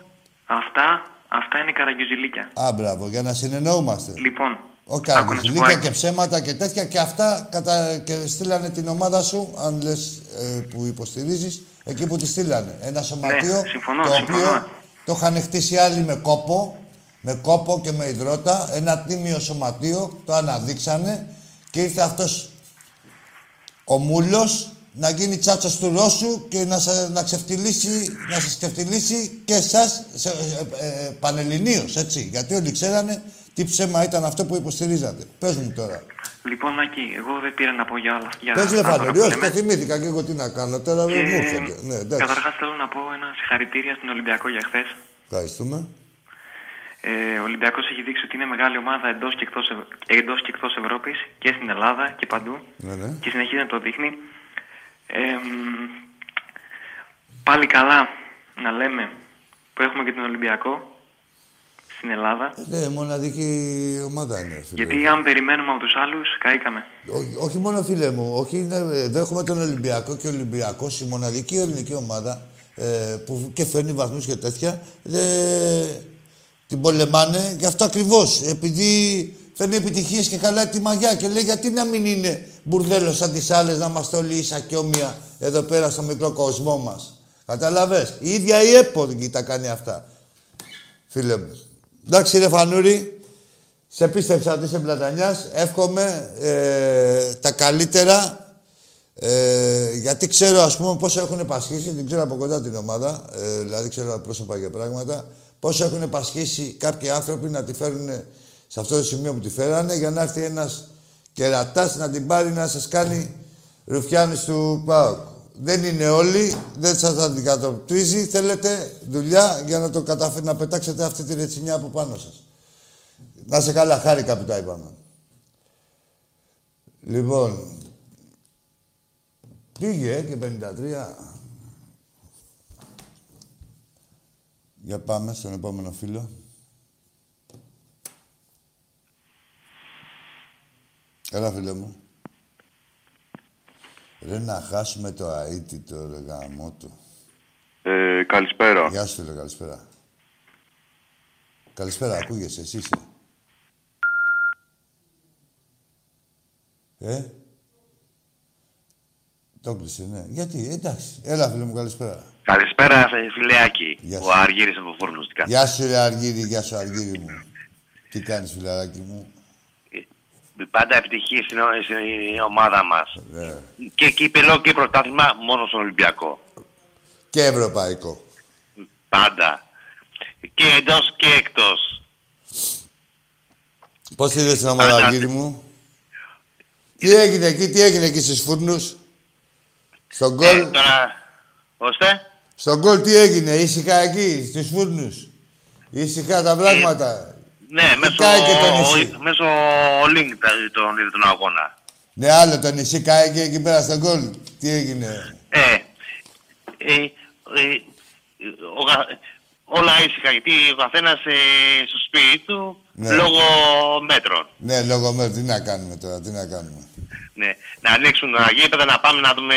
αυτά, αυτά είναι καραγκιουζιλίκια. Α, μπράβο, για να συνεννοούμαστε. Λοιπόν, Όχι άκου να σου πω, καρδιοφιλίκια Άκη. και ψέματα και τέτοια και αυτά κατα... και στείλανε την ομάδα σου, αν λες ε, που υποστηρίζεις, εκεί που τη στείλανε. Ένα σωματείο Ναι, συμφωνώ, το συμφωνώ. οποίο το είχαν χτίσει άλλοι με κόπο, με κόπο και με υδρότα, ένα τίμιο σωματείο, το αναδείξανε και ήρθε αυτός ο Μούλος να γίνει τσάτσος του Ρώσου και να, σα, να, ξεφτυλίσει, να σας ξεφτυλίσει και εσάς σε, ε, ε, πανελληνίως, έτσι. Γιατί όλοι ξέρανε τι ψέμα ήταν αυτό που υποστηρίζατε. Πες μου τώρα. Λοιπόν, Άκη, εγώ δεν πήρα να πω για όλα. Για Πες ρε αυτά Φανερή, που όχι, λέμε. το θυμήθηκα και εγώ τι να κάνω. Τώρα Και, δεν μου έρχεται. Ναι, εντάξει. Καταρχάς θέλω να πω ένα συγχαρητήρια στην Ολυμπιακό για χθες. Ευχαριστούμε. Ε, ο Ολυμπιακός έχει δείξει ότι είναι μεγάλη ομάδα εντός και εκτός, Ευ... εντός και εκτός Ευρώπης και στην Ελλάδα και παντού Ναι, ναι. και συνεχίζει να το δείχνει. Ε, μ, πάλι καλά να λέμε που έχουμε και τον Ολυμπιακό στην Ελλάδα. Ναι, μοναδική ομάδα είναι, φίλε. Γιατί αν περιμένουμε από τους άλλους, καήκαμε. Ό- όχι μόνο φίλε μου, όχι, είναι, εδώ έχουμε τον Ολυμπιακό και ο Ολυμπιακός, η μοναδική ελληνική ομάδα ε, που και φέρνει βαθμούς και τέτοια. Ε, την πολεμάνε γι' αυτό ακριβώς. Επειδή φέρνει επιτυχίες και καλά τη μαγιά και λέει γιατί να μην είναι μπουρδέλο σαν τις άλλες, να είμαστε όλοι ίσα και όμοια εδώ πέρα στο μικρό κοσμό μας. Καταλαβες. Η ίδια η ΕΠΟ τα κάνει αυτά. Φίλε μου. Εντάξει ρε Φανούρη, σε πίστεψα ότι είσαι πλατανιάς. Εύχομαι ε, τα καλύτερα. Ε, γιατί ξέρω, ας πούμε, πόσο έχουν πασχίσει. Την ξέρω από κοντά την ομάδα. Ε, δηλαδή, ξέρω πρόσωπα και πράγματα. Πόσο έχουν πασχίσει κάποιοι άνθρωποι να τη φέρουν σε αυτό το σημείο που τη φέρανε για να έρθει ένας κερατάς να την πάρει να σας κάνει ρουφιάνης του ΠΑΟΚ. Δεν είναι όλοι, δεν σας αντικατοπτρίζει. Θέλετε δουλειά για να το καταφέρει να πετάξετε αυτή τη ρετσινιά από πάνω σας. Να σε καλά, χάρηκα που τα είπαμε. Λοιπόν, πήγε και 53. Για πάμε στον επόμενο φίλο. Έλα, φίλε μου. Ρε να χάσουμε το αίτητο, ρε γαμότο. Ε, καλησπέρα. Γεια σου, φίλε, καλησπέρα. Καλησπέρα, ακούγεσαι, εσύ είσαι. Ε, το κλείσε, ναι. Γιατί, εντάξει. Έλα, φίλε μου, καλησπέρα. Καλησπέρα, φιλεάκι. Γεια Ο σου. Αργύρης από Φούρνος. Τι κάνεις; Γεια σου, ρε Αργύρι, γεια σου, Αργύρι μου. Τι κάνεις, φιλαράκι μου; Πάντα επιτυχία στην, ο- στην ομάδα μας. Ναι. Και κύπελο και πρωτάθλημα μόνο στον Ολυμπιακό. Και ευρωπαϊκό. Πάντα. Και εντός και εκτός. Πώς είδες την ομάδα, Πάντα. Αργύρι μου; Τι έγινε εκεί, τι έγινε εκεί στους φούρνους; Στον Ε, γκολ. τώρα, ώστε; Στον γκολ τι έγινε, ήσυχα εκεί, στους φούρνους. Ήσυχα τα πράγματα. Ναι, μέσω, κάηκε το νησί; μέσω link τα- τον είδε τον αγώνα. Ναι, άλλο το νησί κάηκε εκεί πέρα στον γκολ. Τι έγινε; Ε, ε, ε, ο κα- όλα ήσυχα, γιατί ο καθένας ε, στο σπίτι του Ναι. λόγω μέτρων. Ναι, λόγω μέρου, τι να κάνουμε τώρα, τι να κάνουμε; Ναι. Να ανοίξουν τα γήπεδα, να πάμε να δούμε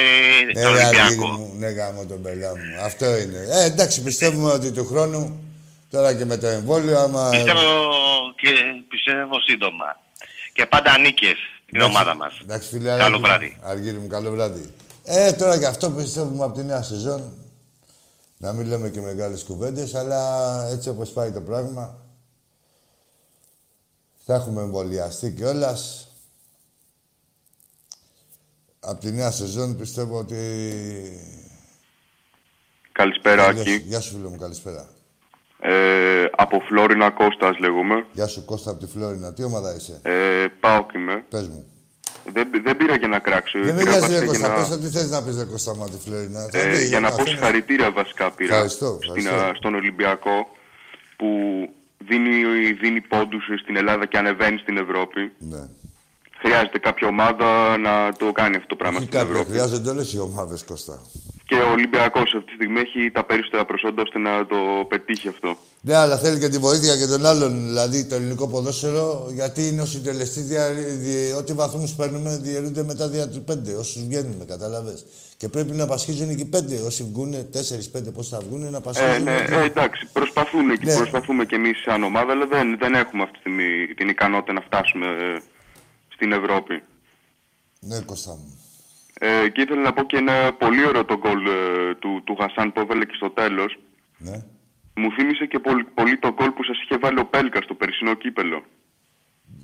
Ναι, τον ρε, Αργύρι Ολυμπιακό. μου, ναι, γάμο τον πελά μου. Αυτό είναι. Ε, εντάξει, πιστεύουμε ότι του χρόνου, τώρα και με το εμβόλιο, άμα... Πιστεύω και πιστεύω σύντομα. Και πάντα νίκες στην ομάδα μας. Εντάξει, φίλε, Καλό βράδυ. Αργύρι μου, καλό βράδυ. Ε, τώρα και αυτό πιστεύουμε από τη νέα σεζόν. Να μην λέμε και μεγάλες κουβέντες, αλλά έτσι όπως πάει το πράγμα, θα έχουμε εμβολιαστεί κιόλας. Από τη νέα σεζόν πιστεύω ότι... Καλησπέρα, Γεια σου- Άκη. Γεια σου, φίλε μου, καλησπέρα. Ε, από Φλόρινα Κώστας λέγομαι. Γεια σου, Κώστα από τη Φλόρινα. Τι ομάδα είσαι; Ε, πάω και είμαι. Πες μου. Δεν, δεν πήρα για να κράξω. Δεν με πήρα νοιάζει, ρε βασικά Κώστα. για Πες να, ό,τι θες να πεις, ρε Κώστα, μου, από τη Φλόρινα. Θα ε, δεις, για να πω καθένα- συγχαρητήρια βασικά πήρα Ευχαριστώ, στην, ευχαριστώ. α, στον Ολυμπιακό που δίνει, δίνει πόντους στην Ελλάδα και ανεβαίνει στην Ευρώπη. Ναι. Χρειάζεται κάποια ομάδα να το κάνει αυτό το πράγμα Όχι στην κάποια, Ευρώπη. χρειάζονται όλες οι ομάδες, Κώστα. Και ο Ολυμπιακός αυτή τη στιγμή έχει τα περισσότερα προσόντα ώστε να το πετύχει αυτό. Ναι, αλλά θέλει και τη βοήθεια και των άλλων, δηλαδή το ελληνικό ποδόσφαιρο, γιατί είναι ο συντελεστής. Δια... δι- Ό,τι βαθμούς παίρνουμε διαιρούνται μετά δια του πέντε. Όσου βγαίνουν, κατάλαβες. Και πρέπει να πασχίζουν και πέντε. Όσοι βγουν, τέσσερι-πέντε, πώ θα βγουν, να Ε, πασχίζουν. ναι, ε, εντάξει, προσπαθούμε, και Ναι. προσπαθούμε κι εμείς σαν ομάδα, αλλά δεν, δεν έχουμε αυτή τη στιγμή την ικανότητα να φτάσουμε ε, στην Ευρώπη. Ναι, Κώστα μου. Ε, και ήθελα να πω και ένα πολύ ωραίο το γκολ ε, του, του Χασάν που έβαλε και στο τέλος. Ναι. Μου θύμισε και πολύ, πολύ το γκολ που σας είχε βάλει ο Πέλκας στο περσινό κύπελο.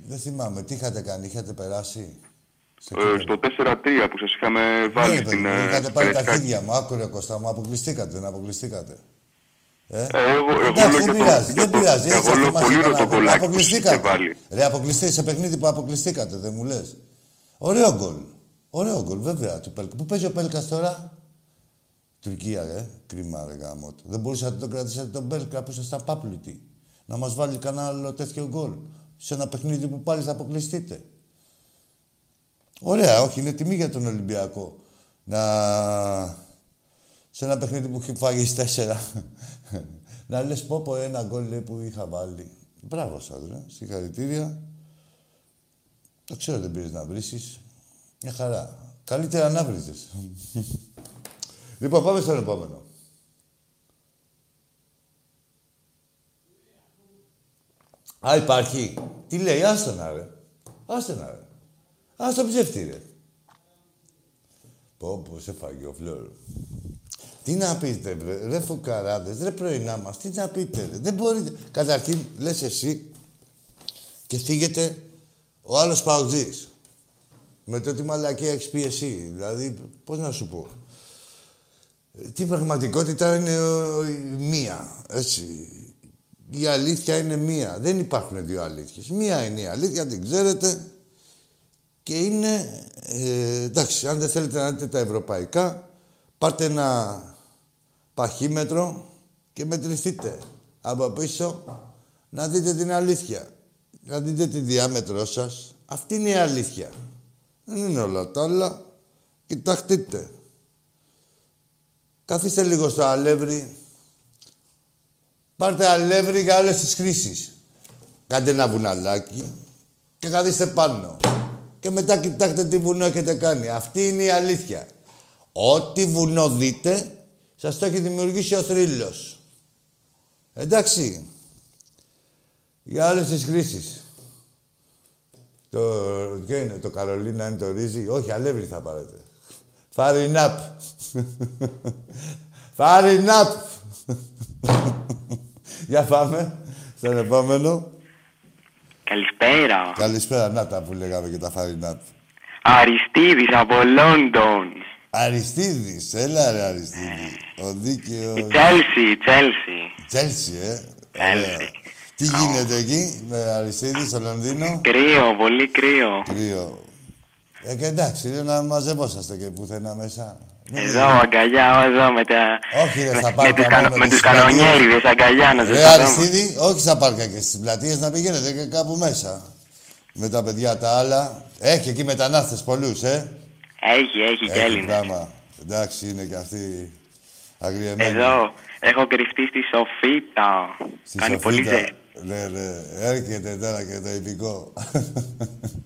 Δεν θυμάμαι, τι είχατε κάνει, είχατε περάσει. Ε, στο 4-3 που σας είχαμε βάλει Ναι, στην παιδί μου, ε, είχατε πάρει τα Περετσικάκη. χέρια μου, άκουρε Κώστα μου, αποκλειστήκατε, δεν αποκλειστήκατε. Ε, Ε, εγώ, εγώ Εντάξει, λέω δεν για το- πειράζει, για δεν το- πειράζει. Εγώ έτσι λέω μας πολύ ωραίο είπαν το να- γκολάκι που σας είχε Αποκλειστήκατε. βάλει. Ρε, αποκλειστή σε παιχνίδι που αποκλειστήκατε, δεν μου λες. Ωραίο γκολ. Ωραίο γκολ, βέβαια, του Πέλκα. Πού παίζει ο Πέλκα τώρα; Τουρκία, ρε. Κρίμα, ρε γάμο του. Δεν μπορούσατε να το κρατήσετε τον Πέλκα που ήσασταν πάπλουτοι. Να μας βάλει κανένα άλλο τέτοιο γκολ. Σε ένα παιχνίδι που πάλι θα αποκλειστείτε. Ωραία, όχι, είναι τιμή για τον Ολυμπιακό. Να... Σε ένα παιχνίδι που έχει φάγει στις τέσσερα. να λες πω πω ένα γκολ λέει, που είχα βάλει. Μπράβο σας, ρε. Συγχαρητήρια. Το ξέρω δεν πήρες να βρίσεις. Μια χαρά. Καλύτερα να βρίζεις. λοιπόν, πάμε στον επόμενο. Α, υπάρχει. Τι λέει, άστο να ρε. Άστο να ρε. Άστο ψεύτη ρε. Πω, πω, σε φάγει ο φλόρο. Τι να πείτε, ρε, ρε φουκαράδες, ρε πρωινά μας, τι να πείτε, ρε. Δεν μπορείτε. Καταρχήν, λες εσύ και φύγετε ο άλλος παουτζής. Με το τι μαλακία έχεις πει εσύ. Δηλαδή, πώς να σου πω. Ε, Τι πραγματικότητα είναι ε, η μία, έτσι. Η αλήθεια είναι μία. Δεν υπάρχουν δύο αλήθειες. Μία είναι η αλήθεια, την ξέρετε. Και είναι, ε, εντάξει, αν δεν θέλετε να δείτε τα ευρωπαϊκά, πάρτε ένα παχύμετρο και μετρηθείτε από πίσω να δείτε την αλήθεια. Να δείτε τη διάμετρό σας. Αυτή είναι η αλήθεια. Δεν είναι όλα τα άλλα. Κοιταχτείτε. Καθίστε λίγο στο αλεύρι. Πάρτε αλεύρι για όλες τις κρίσεις. Κάντε ένα βουναλάκι και καθίστε πάνω. Και μετά κοιτάξτε τι βουνό έχετε κάνει. Αυτή είναι η αλήθεια. Ό,τι βουνό δείτε, σας το έχει δημιουργήσει ο θρύλος. Εντάξει. Για όλες τις κρίσεις. Το, ποιο είναι, το Καρολίνα είναι το ρύζι. Όχι, αλεύρι θα πάρετε. Φαρινάπ. Φαρινάπ. Για πάμε στον επόμενο. Καλησπέρα. Καλησπέρα, να τα που λέγαμε και τα φαρινά του. Αριστίδης από Λόντον. Αριστίδης, έλα ρε Αριστίδη. Ο δίκαιος... Η Τσέλσι, η Τσέλσι. Τσέλσι, ε. Ωραία. Τι γίνεται εκεί με Αριστίδη στο Λονδίνο; Κρύο, πολύ κρύο. Κρύο. Ε, και εντάξει, είναι να μαζευόσαστε και πουθενά μέσα. Εδώ, αγκαλιά, εδώ με τα... Όχι, ρε, στα με, πάρκα τους, μόνο κανο... με με τις τους πλατείες. κανονιέριδες, αγκαλιά να τους Ρε πάρουμε. Αριστίδη, όχι στα πάρκα και στις πλατείες να πηγαίνετε και κάπου μέσα. Με τα παιδιά τα άλλα. Έχει εκεί μετανάστες πολλούς, ε. Έχει, έχει και Έχει Έλληνες. πράγμα. Εντάξει, είναι και αυτοί αγριεμένοι. Εδώ, έχω κρυφτεί στη Σοφίτα. Στη Κάνει πολύ Σοφίτα. ζέστη. Ναι, ναι. Έρχεται τώρα και το υπηκό.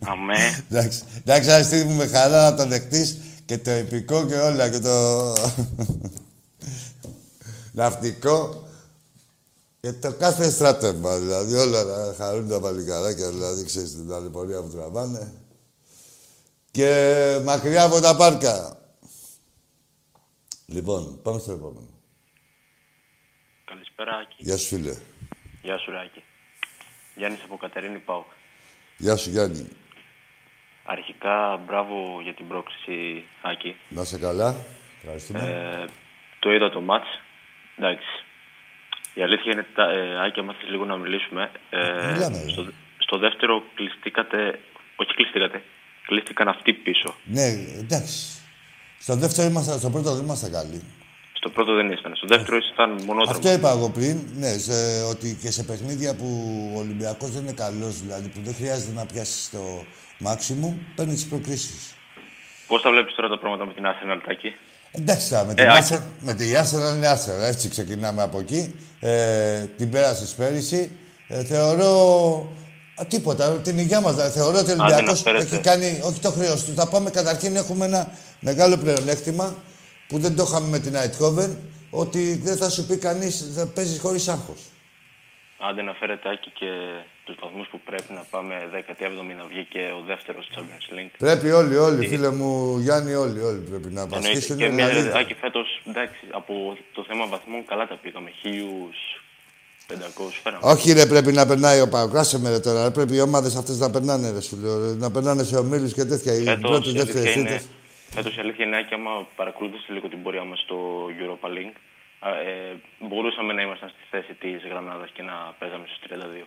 Αμέ. εντάξει, εντάξει, Αριστίδη μου, με χαρά να το δεχτείς και το υπηκό και όλα και το ναυτικό και το κάθε στράτευμα, δηλαδή όλα να χαρούν τα παλικαράκια, δηλαδή ξέρεις την ταλαιπωρία που τραβάνε. Και μακριά από τα πάρκα. Λοιπόν, πάμε στο επόμενο. Καλησπέρα, Άκη. Γεια σου, φίλε. Γεια σου, Ράκη. Γιάννης από Κατερίνη Πάουκ. Γεια σου, Γιάννη. Αρχικά, μπράβο για την πρόκληση, Άκη. Να είσαι καλά. Ευχαριστούμε. Ε, το είδα το μάτς. Εντάξει. Η αλήθεια είναι, τα, ε, Άκη, άμα θες λίγο να μιλήσουμε. Ε, Μιλάμε, ρε. στο, στο δεύτερο κλειστήκατε, όχι κλειστήκατε, κλείστηκαν αυτοί πίσω. Ναι, εντάξει. Στο δεύτερο ήμασταν, στο πρώτο δεν ήμασταν καλοί. Στο πρώτο δεν ήσταν. Στο δεύτερο ήσταν μονόδρομο. Αυτό είπα εγώ πριν, ναι, σε, ότι και σε παιχνίδια που ο Ολυμπιακός δεν είναι καλός, δηλαδή που δεν χρειάζεται να πιάσεις το μάξιμου, παίρνεις τις προκρίσεις. Πώς τα βλέπεις τώρα τα πράγματα με την Arsenal, Τάκη; Εντάξει, τώρα, με Ε, την Άκη. Arsenal- με την Arsenal είναι Arsenal, έτσι ξεκινάμε από εκεί. Ε, την πέρασες πέρυσι. Ε, θεωρώ α, τίποτα, την υγεία μας. δηλαδή, Θεωρώ ότι ο Άντε να Ολυμπιακός φέρετε. έχει κάνει, όχι το χρέος του. Θα πάμε καταρχήν, έχουμε ένα μεγάλο πλεονέκτημα που δεν το είχαμε με την Eindhoven, ότι δεν θα σου πει κανείς, θα παίζεις χωρίς άγχος. Άντε να φέρετε Άκη και τους βαθμούς που πρέπει να πάμε 17η να βγει και ο δεύτερος Champions League. Πρέπει όλοι, όλοι, φίλε μου Γιάννη, όλοι, όλοι πρέπει να Εννοείται. βασίσουν. Και μια δηλαδή, Άκη φέτος, εντάξει, από το θέμα βαθμών καλά τα πήγαμε. Χίλιους 500 φέραμε. Όχι ρε, πρέπει να περνάει ο Πάοκ. Άσε με ρε τώρα. ρε, Πρέπει οι ομάδες αυτές να περνάνε, ρε, σου λέω. ρε, Να περνάνε σε ομίλους και τέτοια. Οι Φέτος, πρώτες, η αλήθεια δεύτερες, είναι, τρίτες. φέτος η αλήθεια είναι Άκη, άμα παρακολούθησε λίγο την πορεία μας στο Europa League, α, ε, μπορούσαμε να ήμασταν στη θέση της Γρανάδας και να παίζαμε στους 32.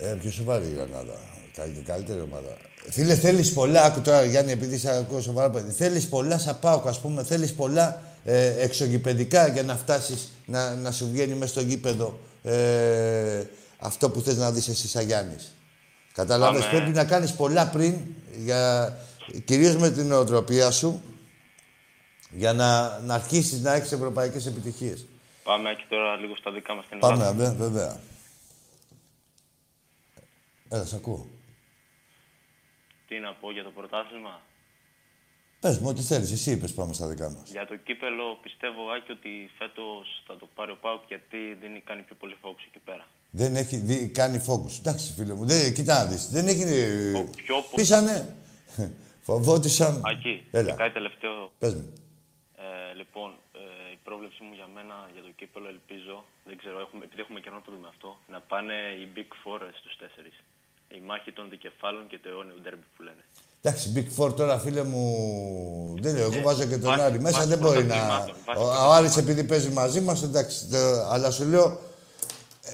Ε, πιο σοβαρή η Γρανάδα; Κα- και καλύτερη ομάδα. Φίλε, θέλεις πολλά. Άκου τώρα, Γιάννη, επειδή είσαι ακούω σοβαρά παιδί. Θέλεις πολλά σαν Πάοκ, ας πούμε. Θέλεις πολλά ε, εξωγηπαιδικά για να φτάσεις να, να σου βγαίνει μέσα στο γήπεδο ε, αυτό που θες να δεις εσύ σαν Γιάννης. Κατάλαβες. Πάμε. Πρέπει να κάνεις πολλά πριν, για, κυρίως με την νοοτροπία σου, για να, να αρχίσεις να έχεις ευρωπαϊκές επιτυχίες. Πάμε Άκη τώρα λίγο στα δικά μας στην Πάμε, Ελλάδα. βέβαια, βέβαια. Έλα, σ' ακούω. Τι να πω για το πρωτάθλημα; Πες μου ό,τι θέλεις. Εσύ είπες πάμε στα δικά μας. Για το κύπελο πιστεύω Άκη ότι φέτος θα το πάρει ο Πάουκ γιατί δεν έχει κάνει πιο πολύ focus εκεί πέρα. Δεν έχει δει, κάνει focus. Εντάξει, φίλε μου. Δεν, κοίτα να δεις. Δεν έχει... πιο πο- Πήσανε. Φοβότησαν. Ακή, Έλα. και κάτι τελευταίο. Πες μου. Ε, λοιπόν, ε, η πρόβλεψή μου για μένα για το κύπελο ελπίζω, δεν ξέρω, έχουμε, επειδή έχουμε καιρό να το δούμε αυτό, να πάνε οι Big Four στους τέσσερις. Η μάχη των δικεφάλων και το αιώνιο ντέρμπι που λένε. Εντάξει, Big Four τώρα, φίλε μου. Δεν λέω, εγώ βάζω και τον βάσει- Άρη μέσα. βάσει Δεν μπορεί να. πρωταθλημάτων, βάσει Ο, ο Άρης επειδή παίζει μαζί μας, εντάξει. το- αλλά σου λέω,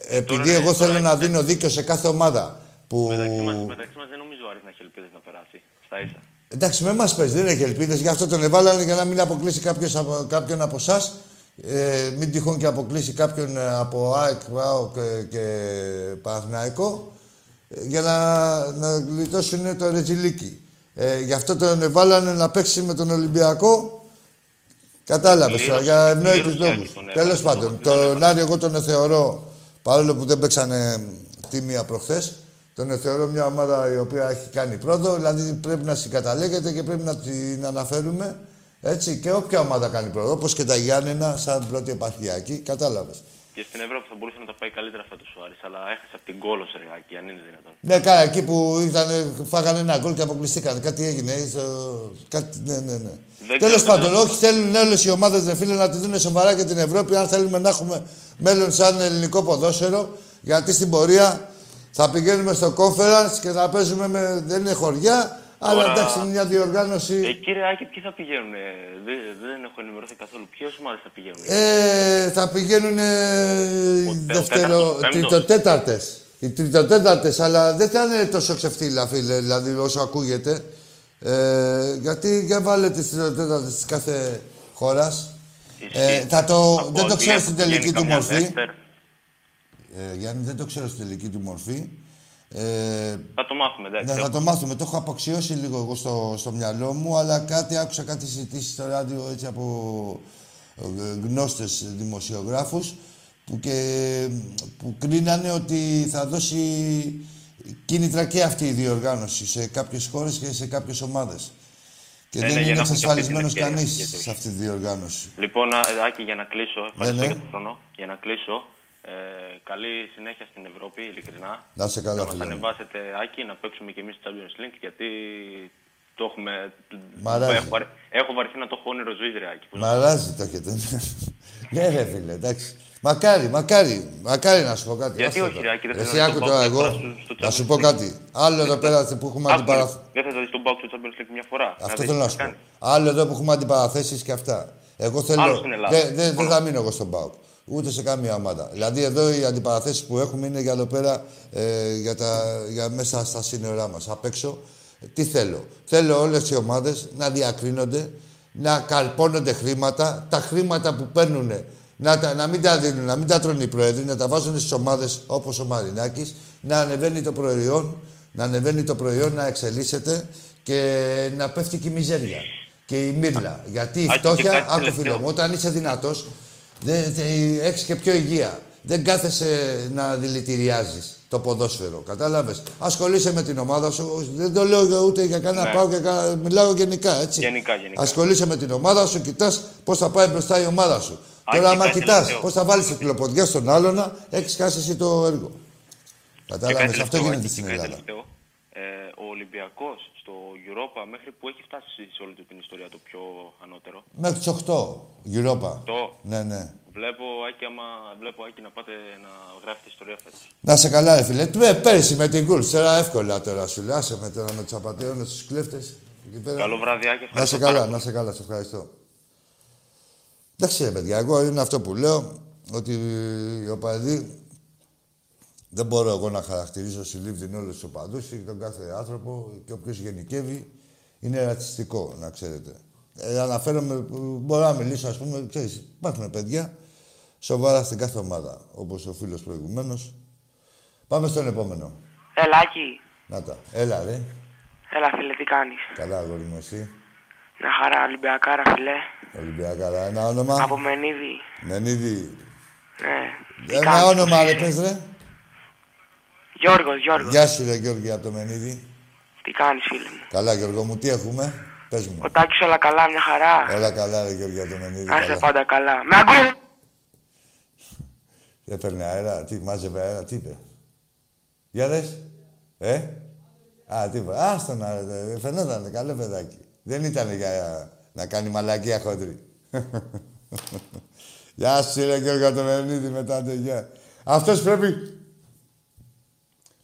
ε, επειδή Τώρα, εγώ τώρα, θέλω να έχετε- δίνω δίκιο σε κάθε ομάδα. Που... Μεταξύ μας, μεταξύ μας δεν νομίζω ο Άρης να έχει ελπίδες να περάσει. Στα ίσα. Εντάξει, με εμάς παίζει, δεν έχει ελπίδες. Γι' αυτό τον εβάλανε για να μην αποκλείσει κάποιος από, κάποιον από εσάς. Ε, μην τυχόν και αποκλείσει κάποιον ε, από ΑΕΚ, ΠΑΟΚ και, και Παναθηναϊκό. ε, Για να, να γλιτώσουν το ρετζιλίκι. Ε, γι' αυτό τον εβάλανε να παίξει με τον Ολυμπιακό. Κατάλαβες τώρα, για ευνόητους πλήρως λόγους. τον έβαλε. Τέλος πάντων, τον Άρη εγώ τον θεωρώ, παρόλο που δεν παίξανε τίμια προχθές, τον θεωρώ μια ομάδα η οποία έχει κάνει πρόοδο, δηλαδή πρέπει να συγκαταλέγεται και πρέπει να την αναφέρουμε. Έτσι, και όποια ομάδα κάνει πρόοδο, όπως και τα Γιάννενα, σαν πρώτη επαρχιακή, κατάλαβες. Και στην Ευρώπη θα μπορούσε να τα πάει καλύτερα φέτος ο Άρης, αλλά έχασε από την κόλος ρε Άκη, αν είναι δυνατόν. Ναι, καλά, εκεί που ήταν, φάγανε ένα γκολ και αποκλειστήκαν. Κάτι έγινε. στο- Κάτι, ναι, ναι, ναι. Δεν Τέλος ξέρω, πάντων, δεν- όχι θέλουν όλες οι ομάδες να φίλε να τη δουν σοβαρά και την Ευρώπη, αν θέλουμε να έχουμε μέλλον σαν ελληνικό ποδόσφαιρο. Γιατί στην πορεία Θα πηγαίνουμε στο conference και θα παίζουμε με... Δεν είναι χωριά, αλλά Τώρα- εντάξει, είναι μια διοργάνωση. Ε, κύριε Άκη, ποιοι θα πηγαίνουν. ε, δεν, δεν έχω ενημερωθεί καθόλου. Ποιε ομάδε θα πηγαίνουν. Ε, θα πηγαίνουν δευτερο... τέταρτος, πέμπτος. τριτοτέταρτες. Οι τριτοτέταρτες, αλλά δεν θα είναι τόσο ξεφτύλα, φίλε, δηλαδή όσο ακούγεται. Ε, γιατί για βάλε τις τριτοτέταρτες της κάθε χώρας. Ε, θα το, Από δεν το ότι ξέρω έχει στην βγαίνει τελική του καμιά μορφή. δεύτερη. Ε, Γιάννη, δεν το ξέρω στην τελική του μορφή. Ε, Θα το μάθουμε, εντάξει. ναι, θα το μάθουμε. Το έχω αποξιώσει λίγο εγώ στο, στο μυαλό μου, αλλά κάτι άκουσα κάτι συζητήσεις στο ράδιο έτσι από ε, γνώστες δημοσιογράφους που, και, που κρίνανε ότι θα δώσει κίνητρα και αυτή η διοργάνωση σε κάποιες χώρες και σε κάποιες ομάδες. Και Ναι, δεν ναι, για είναι να έχουν και αυτή την εξασφαλισμένος ευκαιρία, κανείς γιατί όχι. σε αυτή τη διοργάνωση. Λοιπόν, α, ε, Άκη, για να κλείσω, ευχαριστώ ναι. για τον χρόνο. Για να κλείσω, ε, καλή συνέχεια στην Ευρώπη, ειλικρινά. Να είσαι καλά, Να μας φίλε μου. ανεβάσετε, Άκη, να παίξουμε κι εμείς στο Champions League, γιατί το έχουμε... Μ' αρέσει. Έχω, βαρε- έχω βαρεθεί να το έχω όνειρο ζωής, ρε Άκη. Μ' αράζει το έχετε. ναι, ρε φίλε, εντάξει. Μακάρι, μακάρι, μακάρι να σου πω κάτι. Γιατί άσε όχι, το. ρε Άκη, δεν Εσύ θέλω να άκου το τώρα πάω εγώ, μια φορά στο- στο να σου Champions πω League. κάτι. Άλλο εδώ πέρα που έχουμε Άκου, αντιπαραθέσει. Δεν θα δεις τον Πάουκ στο Champions League μια φορά. Αυτό δεις θέλω τι να θα σου πω. κάνει; Άλλο εδώ που έχουμε αντιπαραθέσεις και αυτά. Εγώ Άλλο θέλω. στην Ελλάδα. Δεν δεν- δεν θα μείνω εγώ στον ΠΑΟΚ. Ούτε σε καμία ομάδα. Δηλαδή εδώ οι αντιπαραθέσεις που έχουμε είναι για εδώ πέρα ε, για, τα, για μέσα στα σύνορά μας. Απ' έξω. Ε, Τι θέλω. Θέλω όλες οι ομάδες να διακρίνονται, να καλπώνονται χρήματα. Τα χρήματα που παίρνουν να, τα, να μην τα δίνουν, να μην τα τρώνε οι πρόεδροι, να τα βάζουν στις ομάδες όπως ο Μαρινάκης, να ανεβαίνει το προϊόν, να ανεβαίνει το προϊόν, να εξελίσσεται και να πέφτει και η μιζέρια και η μύρλα. Γιατί η Άκη, και φτώχεια, κάτι άκου τελευταίο. φίλε μου, όταν είσαι δυνατός, έχεις και πιο υγεία. Δεν κάθεσαι να δηλητηριάζεις το ποδόσφαιρο. Κατάλαβες. Ασχολείσαι με την ομάδα σου. Δεν το λέω ούτε για κανένα Ναι. πάω και κα... μιλάω γενικά έτσι. Γενικά, γενικά. Ασχολείσαι με την ομάδα σου, κοιτάς πώς θα πάει μπροστά η ομάδα σου. Άκη, Τώρα, άμα κάτι κοιτάς τελευταίο. πώς θα βάλεις την κλοποδιά στον άλλον, έχεις χάσει εσύ το έργο. Και Κατάλαβες. κάτι Αυτό τελευταίο, γίνεται Άκη, στην και κάτι Ελλάδα. τελευταίο. Ε, ο Ολυμπιακός στο Europa μέχρι που έχει φτάσει σε όλη του την ιστορία το πιο ανώτερο. Μέχρι τις 8 Europa. Το. Ναι, ναι. Βλέπω Άκη, άμα βλέπω Άκη να πάτε να γράφετε ιστορία φέτος. Να σε καλά, ρε φίλε. Ε, πέρυσι με την κουλ, τώρα εύκολα τώρα σου λέει. Άσε με τώρα με τους απαταιώνες, τους κλέφτες. Καλό βράδυ, Άκη. Να ευχαριστώ σε πάρα καλά, πολύ. να σε καλά, σε ευχαριστώ. Εντάξει, ρε παιδιά, εγώ είναι αυτό που λέω ότι οι οπαδοί δεν μπορώ εγώ να χαρακτηρίζω συλλήφθην όλου του οπαδού ή τον κάθε άνθρωπο και όποιος γενικεύει είναι ρατσιστικό, να ξέρετε. Ε, αναφέρομαι, μπορώ να μιλήσω, ας πούμε, ξέρεις, υπάρχουν παιδιά σοβαρά στην κάθε ομάδα, όπως ο φίλος προηγουμένως. Πάμε στον επόμενο. Ελάκι. Να τα. Έλα, ρε. Έλα, φίλε, τι κάνεις; Καλά, αγόρι μου, εσύ. Μια χαρά, Ολυμπιακάρα, φίλε. Ολυμπιακάρα. Ένα όνομα; Από Μενίδη. Μενίδη. Ναι. Τι Ένα κάνεις, όνομα, φίλε. ρε, πες, ρε. Γιώργος, Γιώργος. Γεια σου, ρε Γιώργη, από το Μενίδη. Τι κάνεις, φίλε μου; Καλά, Γιώργο μου, τι έχουμε; Πες μου. Ο Τάκης όλα καλά, μια χαρά. Όλα καλά, ρε Γιώργη, από το Μενίδη. Να είσαι καλά. πάντα καλά. Με ακούει. Έπαιρνε αέρα, τι, μάζευε αέρα, τι είπε. Για δες. Ε; Α, τι είπε. Άστο να, ρε, φαινόταν, καλό παιδάκι. Δεν ήταν για να κάνει μαλακία χοντρή. Γεια σου, ρε Γιώργο, από το Μενίδη, μετά το γεια. Αυτός πρέπει...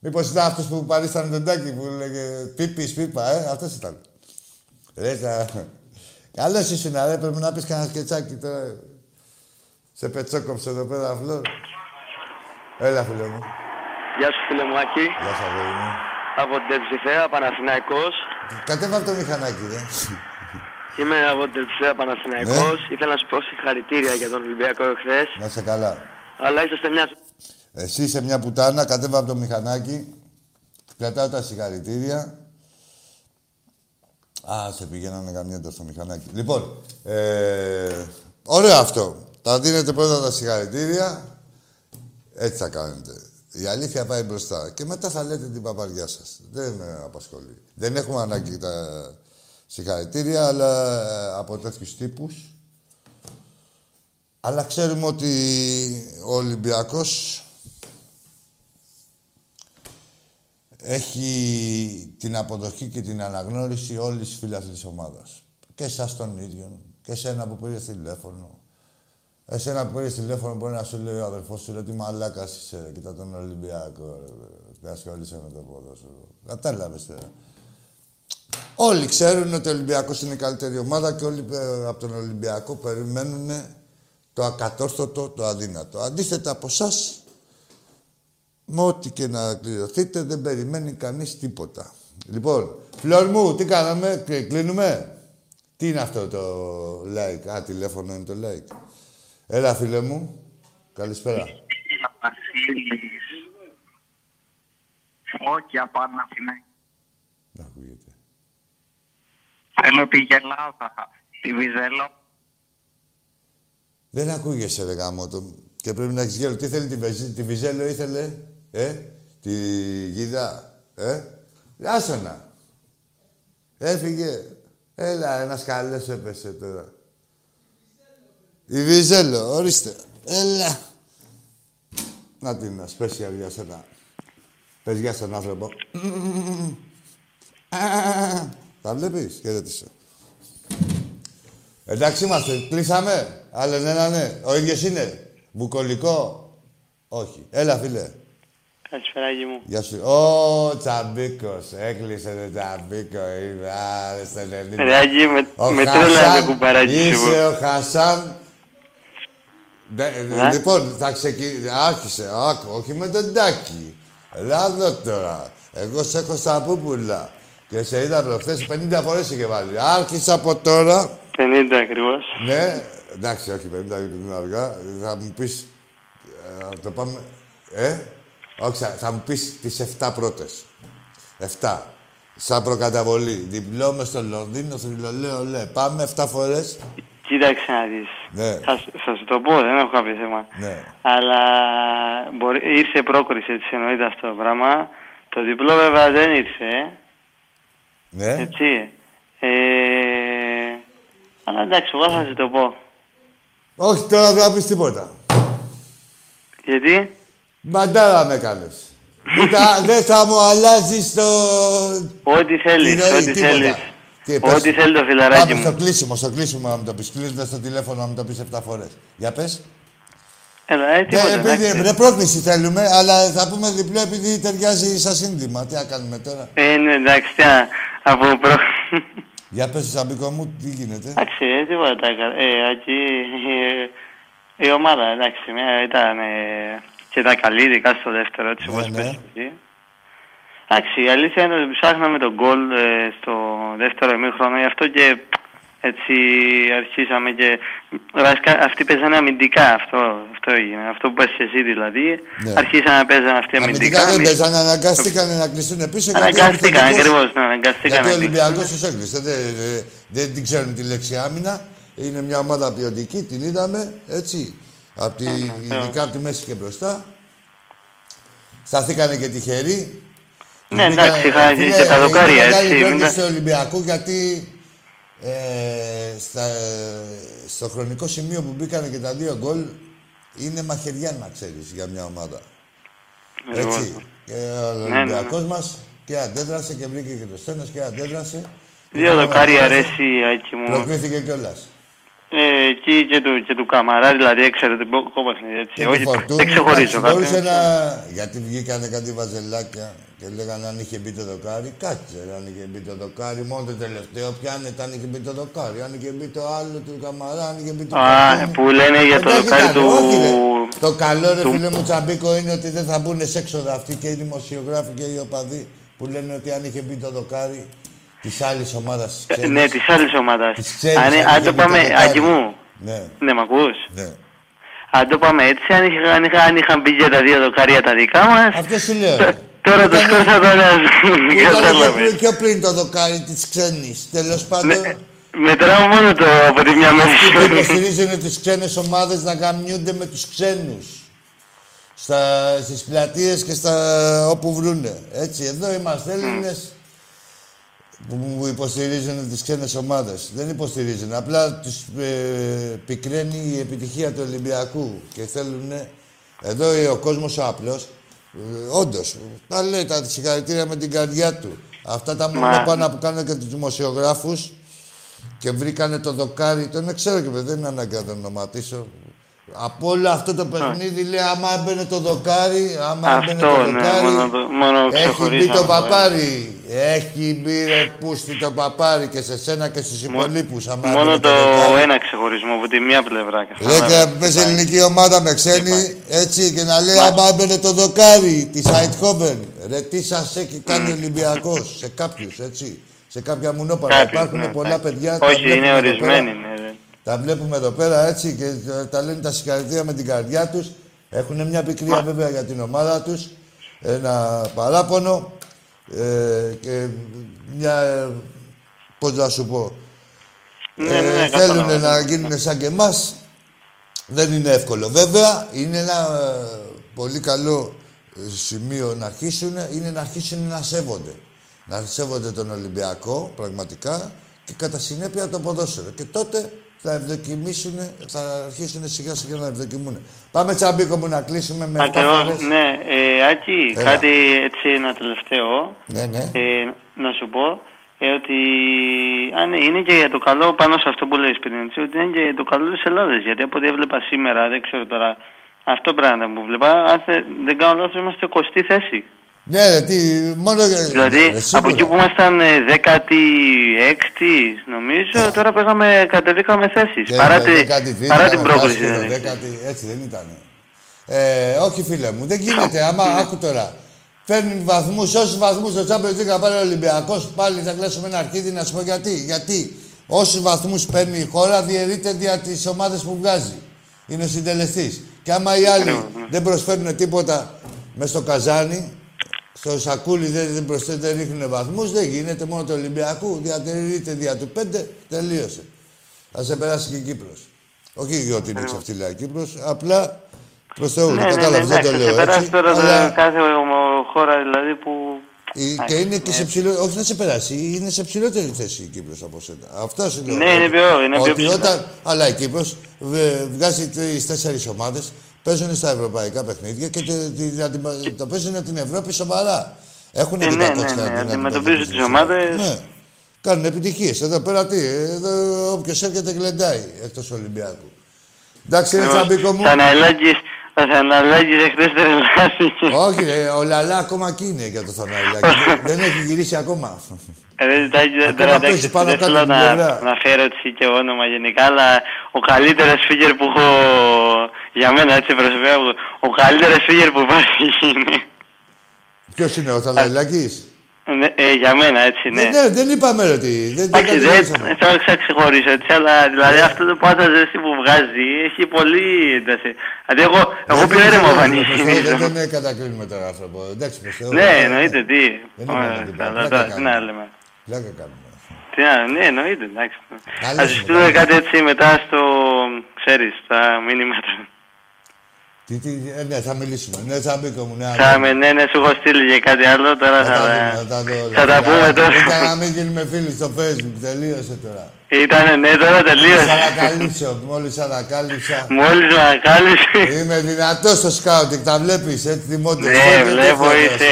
Μήπως ήταν αυτός που παρίστανε τον Τάκη που λέγε πίπης, πίπα, ε, αυτός ήταν. Ρε, κα... Καλώς ήσουν, ρε, πρέπει να πεις κανένα σκετσάκι τώρα. Σε πετσόκοψε εδώ πέρα, φλόρ. Έλα, φίλε μου. Γεια σου φίλε μου Άκη. Γεια σας, αγόρι μου. Από την Τερψιθέα, Παναθηναϊκός. Κατέβα από το μηχανάκι, ρε. Είμαι από την Τερψιθέα, Παναθηναϊκός. Ήθελα να σου πω συγχαρητήρια για τον Ολυμπιακό εχθές. Να σε καλά. Αλλά είσαστε μια... Εσύ είσαι μια πουτάνα, κατέβα από το μηχανάκι. Κρατάω τα συγχαρητήρια. Α, σε πηγαίνανε καμιέτα στο μηχανάκι. Λοιπόν, ε, ωραίο αυτό. Τα δίνετε πρώτα τα συγχαρητήρια. Έτσι θα κάνετε. Η αλήθεια πάει μπροστά. Και μετά θα λέτε την παπαριά σας. Δεν με απασχολεί. Δεν έχουμε ανάγκη τα συγχαρητήρια, αλλά ε, από τέτοιους τύπους. Αλλά ξέρουμε ότι ο Ολυμπιακός έχει την αποδοχή και την αναγνώριση όλης της φίλας της ομάδας. Και εσάς τον ίδιο, και σένα που πήρες τηλέφωνο. Εσένα που πήρες τηλέφωνο μπορεί να σου λέει ο αδερφός σου λέει τι μαλάκας είσαι ρε, κοίτα τον Ολυμπιακό ρε, δεν ασχολείσαι με το ποδόσφαιρο. Κατάλαβες τώρα. Όλοι ξέρουν ότι ο Ολυμπιακός είναι η καλύτερη ομάδα και όλοι ε, από τον Ολυμπιακό περιμένουν το ακατόρθωτο, το αδύνατο. Αντίθετα από εσάς, με ό,τι και να κληρωθείτε, δεν περιμένει κανείς τίποτα. Λοιπόν, Φλόρ μου, τι κάναμε, κλει- κλείνουμε; Τι είναι αυτό το like, α, τηλέφωνο είναι το like. Έλα, φίλε μου. Καλησπέρα. Βασίλης. Όχι από Αναθηνά. Να ακούγεται. Θέλω τη Γελάδα. Τη Βυζέλο. Δεν ακούγεσαι, ρε γάμο Και πρέπει να έχεις γέλο. Τι θέλει τη, Βεζ- τη Βιζέλο, ήθελε, ε, τη Γίδα, ε. Άσονα. Έφυγε. Έλα, ένας καλός έπεσε τώρα. Η Βιζέλο, ορίστε. Έλα. Να την να special για σένα. Πες γεια στον άνθρωπο. Τα βλέπεις, χαιρέτησε. Εντάξει είμαστε, κλείσαμε. Άλλο ένα ναι. Ο ίδιος είναι. Μπουκολικό. Όχι. Έλα, φίλε. Καλησπέρα, Άγιο μου. Γεια σου. Ω, Τσαμπίκος. Έκλεισε το Τσαμπίκο. Είμαι άρε στο 90. Ρε, Άγιο, με- Ο με Χασάν, τρέλανε κουμπαράκι σου. Είσαι ο Χασάν. Ναι, Ναι. Λοιπόν, θα ξεκινήσει. Άρχισε. Άκου, όχι με τον Τάκη. Ελά εδώ τώρα. Εγώ σε έχω στα πούπουλα. Και σε είδα προχθές 50 φορές είχε βάλει. Άρχισα από τώρα. 50 ακριβώς. Ναι, εντάξει, όχι 50 γιατί είναι αργά. Θα μου πεις... ε, να το πάμε... Ε, όχι, θα- θα μου πεις τις 7 πρώτες. 7. Σαν προκαταβολή. Διπλό μες στο Λονδίνο, θρυλολέο, λέ. Πάμε 7 φορές. Κοίταξε να δεις. Ναι, Θα, σου- θα σου το πω, δεν έχω κάποιο θέμα. ναι. Αλλά μπορεί, ήρθε πρόκριση, έτσι εννοείται αυτό το πράγμα. Το διπλό βέβαια δεν ήρθε, ε. Ναι. έτσι. Ε, αλλά εντάξει, εγώ θα σου το πω. Όχι, τώρα δεν θα πεις τίποτα. Γιατί; Μαντάρα με κάνεις. Ούτε- Δεν θα μου αλλάζεις το... Ό,τι θέλεις, τη ροή, ό,τι τίποτα. θέλεις. Τι, πες. Ό,τι θέλει το φιλαράκι Πάμε μου. στο κλείσιμο, στο κλείσιμο να μου το πεις. Κλείνοντας το τηλέφωνο να μου το πεις 7 φορές. Για πες. Έλα, ε, τίποτα, Ναι, επειδή εντάξει. ρε, πρόκληση θέλουμε, αλλά θα πούμε διπλό επειδή ταιριάζει σαν σύνδημα. Τι να κάνουμε τώρα; Ε, ναι, εντάξει, τι να- από προ... Για πες, Σαμπίκο μου, τι γίνεται; Εντάξει, ε, τίποτα τα έκανα. Ε, εκεί ε, η ομάδα, εντάξει, μια ήταν ε, και τα καλή, ειδικά στο δεύτερο, έτσι όπως ναι. πες εκεί. Εντάξει, η αλήθεια είναι ότι ψάχναμε τον γκολ ε, στο δεύτερο ημίχρονο, γι' αυτό και έτσι αρχίσαμε και βασικά αυτοί παίζανε αμυντικά, αυτό, αυτό έγινε, αυτό που πες εσύ δηλαδή. Ναι. Αρχίσανε να παίζανε αυτοί αμυντικά. Αμυντικά δεν εμείς- παίζανε, αναγκάστηκαν να κλειστούν πίσω. γιατί ο Αναγκάστηκαν, επιθετικός- ακριβώς, ναι, αναγκαστήκαν Γιατί να ο Ολυμπιακός κλειστούν. τους έκλεισε. Δεν, δεν, δεν την ξέρουν τη λέξη άμυνα. Είναι μια ομάδα ποιοτική, την είδαμε, έτσι. Από τη, ειδικά από τη μέση και μπροστά. Σταθήκανε και τυχεροί. Ναι, εντάξει, είχα Φίλε, και τα δοκάρια, είναι έτσι, μεγάλη μην πρόκληση τα- του Ολυμπιακού γιατί ε, στα, στο χρονικό σημείο που μπήκανε και τα δύο γκολ είναι μαχαιριά να ξέρεις για μια ομάδα. Εγώ. Έτσι. Και ο Ναι, ναι, ναι. Ολυμπιακός μας και αντέδρασε και βρήκε και το στένος και αντέδρασε. Δύο δοκάρια αρέσει, Άκη μου. Προκρίθηκε κιόλας. Ε, εκεί και του, και του Καμαρά, δηλαδή εξαιρετικό παιχνίδι, έτσι. Και Όχι, του Φορτούνη, δεν ξεχωρίζω εντάξει, Μπορούσε κάποιον. να... Γιατί βγήκανε κάτι βαζελάκια και λέγανε αν είχε μπει το δοκάρι. Κάτσε, ρε, αν είχε μπει το δοκάρι. Μόνο το τελευταίο πιάνεται αν είχε μπει το δοκάρι. Αν είχε μπει το άλλο του Καμαρά, αν είχε μπει το Α, Φορτούνη. που λένε για το Εντάξει, δοκάρι κάτσε, του... όχι, ρε. Το καλό ρε του- φίλε μου Τσαμπίκο είναι ότι δεν θα μπουν σε έξοδα αυτοί και οι δημοσιογράφοι και οι οπαδοί που λένε ότι αν είχε μπει το δοκάρι της άλλης ομάδας της Ναι, της άλλης ομάδας. Της ξένης, Αν, αν αν είχε το μπει το πάμε, δοκάρι. Άκη μου, Ναι, ναι, μ' ακούς; ναι. Αν το πάμε έτσι, αν, είχα, αν, είχα, αν είχαν μπει και τα δύο δοκάρια τα δικά μας, Αυτό σου λέω. τώρα το σκόρσα τώρα, Ήταν κατάλαβες. και πιο πριν το δοκάρι της ξένης. Τέλος πάντων. Ναι, Μετράω μόνο το από τη μια Αυτοί που μέση. υποστηρίζουν τις ξένες ομάδες να γαμιούνται με τους ξένους. Στα, στις πλατείες και στα όπου βρούνε. Έτσι, εδώ είμαστε Έλληνες που μου υποστηρίζουν τις ξένες ομάδες. Δεν υποστηρίζουν. Απλά τους ε, πικραίνει η επιτυχία του Ολυμπιακού και θέλουν... Εδώ ο κόσμος ο απλός, ε, όντως, τα λέει τα συγχαρητήρια με την καρδιά του. Αυτά τα Μα- μονοπάνα που κάνουν και τους δημοσιογράφους και βρήκανε το δοκάρι, τον ξέρω και δεν είναι ανάγκη να τον ονοματίσω. Από όλο αυτό το παιχνίδι λέει άμα έμπαινε το δοκάρι, άμα Αυτό, έμπαινε το ναι, δοκάρι. μόνο το- μόνο έχει μπει ξεχωρίσαμε, το ναι. παπάρι. Έχει μπει ρε πούστη το παπάρι και σε σένα και στους υπολείπους. άμα Μόνο έμπαινε το δοκάρι. ένα ξεχωρισμό από τη μία πλευρά. Λέει και πες ελληνική ομάδα με ξένη, έτσι, και να λέει άμα έμπαινε το δοκάρι της Αιτχόβεν. Ρε, τι σας έχει κάνει ο Ολυμπιακός, σε κάποιους, έτσι. Σε κάποια μουνόπαρα. Κάποιους, Υπάρχουν ναι, πολλά κάποιους. παιδιά. τα Όχι, βλέπουμε είναι εδώ ορισμένοι. πέρα. Ναι, ναι. Τα βλέπουμε εδώ πέρα έτσι και τα- τα λένε τα συγχαρητήρια με την καρδιά τους. Έχουν μια πικρία βέβαια για την ομάδα τους. Ένα παράπονο ε, και μια... ε, πώς να σου πω. Ναι, ναι, ναι, θέλουν κατάλαβα. να γίνουν σαν και εμάς. Δεν είναι εύκολο. Βέβαια, είναι ένα ε, πολύ καλό ε, σημείο να αρχίσουν, είναι να αρχίσουν να σέβονται. Να σέβονται τον Ολυμπιακό, πραγματικά, και κατά συνέπεια το ποδόσφαιρο. Και τότε θα ευδοκιμήσουν, θα αρχίσουν σιγά σιγά να ευδοκιμούν. Πάμε τσαμπίκο μου να κλείσουμε με 7 Ακριβώς, φορές. ναι. Ε, Άκη, Έλα. κάτι έτσι ένα τελευταίο. Ναι, ναι. Ε, να σου πω ε, ότι αν είναι και για το καλό πάνω σε αυτό που λέει πριν, έτσι, ότι είναι και για το καλό της Ελλάδας. Γιατί από ό,τι έβλεπα σήμερα, δεν ξέρω τώρα, αυτό πράγμα που βλέπα, αν θε- δεν κάνω λάθος, είμαστε 20η θέση. Ναι, ρε, τι, μόνο για... Δηλαδή, ε, σίγουρα. από εκεί που ήμασταν ε, 16η, νομίζω, τώρα πήγαμε, κατεβήκαμε θέσεις. Και παρά, με τη- δέκατη β, παρά την με πρόκληση. δάσκαλο, δηλαδή. δέκατη, έτσι δεν ήταν. Ε, όχι φίλε μου, δεν γίνεται. Άμα άκου τώρα. Φέρνει βαθμούς, όσους βαθμούς στο Champions League να πάρει ο Ολυμπιακός, πάλι θα κλέσουμε ένα αρχίδι να σου πω γιατί. Γιατί όσους βαθμούς παίρνει η χώρα διαιρείται δια τις ομάδες που βγάζει. Είναι ο συντελεστής. Και άμα οι άλλοι δεν προσφέρουν τίποτα μες στο καζάνι, στο σακούλι δεν, δεν προσθέτουν, δεν ρίχνουν βαθμούς, δεν γίνεται μόνο του Ολυμπιακού. Διατηρείται δια του 5, τελείωσε. Θα σε περάσει και η Κύπρος. Όχι γιατί είναι ξεφτύλα η Κύπρος, απλά προς Θεού. Ναι, ναι, ναι, Κατάλαβες, δεν το εντάξει, λέω σε περάσει έτσι. τώρα αλλά το- κάθε ομο- χώρα δηλαδή που... η- και είναι και σε ψηλό... Όχι να σε περάσει, είναι σε ψηλότερη θέση η Κύπρος από σένα. Αυτό σου λέω. Ναι, είναι πιο- είναι πιο Ότι ψηλά. όταν... Αλλά η Κύπρος βε- βγάζει τις τέσσερις ομάδες, παίζουν στα ευρωπαϊκά παιχνίδια και τη- τη- τη- τη- το παίζουν την Ευρώπη σοβαρά. Έχουν Ε, την ναι, ναι, κακότητα ναι, να αντιμετωπίζουν αντιμετωπίζουν τις ομάδες. Ναι. Κάνουν επιτυχίες. Εδώ πέρα τι, εδώ όποιος έρχεται γλεντάει εκτός Ολυμπιακού. Εντάξει, ρε Τσαμπίκο μου. Θαναηλάκης, ο Θαναηλάκης εχθές τρελάθηκε. Όχι, ρε, ο Λαλά ακόμα εκεί είναι για το Θαναηλάκη. Δεν- δεν έχει γυρίσει ακόμα. Ε, δεν ζητάει Ακόμα τώρα παίζει εντάξει, πάνω δεν κάτω θέλω την να, πλευρά. να φέρω έτσι και όνομα γενικά, αλλά ο καλύτερος φίγερ που έχω για μένα έτσι προσωπικά, ο καλύτερος φίγερ που υπάρχει είναι. Ποιος είναι ο Θαναηλάκης. Ναι, ε, για μένα έτσι, ναι. Ναι, ναι, δεν είπαμε ρε τι. Δεν, δεν Εντάξει, δεν κατηγορήσαμε. θα το ξεχωρίσω έτσι, αλλά δηλαδή αυτό το πάντα ζέστη που βγάζει έχει πολύ ένταση. Δηλαδή εγώ, εγώ πιο ήρεμο φανείς Δεν δεν δεν κατακρίνουμε τον άνθρωπο. Εντάξει, προς Θεού. Ναι, Ε, εννοείται, τι. Δεν είπαμε Ωραία, τίποτα. καλά, Πλάκα τώρα, Τι κάνουμε. να λέμε. Πλάκα κάνουμε. Τι να, ναι, εννοείται, εντάξει. Καλώς Θα σου είναι, στείλω καλώς. κάτι έτσι μετά στο, ξέρεις, στα μήνυματα. Τι, τι, ε, ναι, θα μιλήσουμε. Ναι, Τσαμπίκο μου, ναι. Θα αγάπη. με, ναι, ναι, σου έχω στείλει και κάτι άλλο, τώρα θα, Θα τα δούμε, θα τα δω όλα. θα τα πούμε τώρα. Ήταν να μην γίνουμε φίλοι στο facebook. Τελείωσε τώρα. Ήτανε, ναι, τώρα Μόλις τελείωσε. ανακαλύψω, μόλις ανακάλυψα. Μόλις με ανακάλυψε. Είμαι δυνατός στο σκάουτινγκ, τα βλέπεις, έτσι θυμόνται. Ναι, βλέπω, είσαι.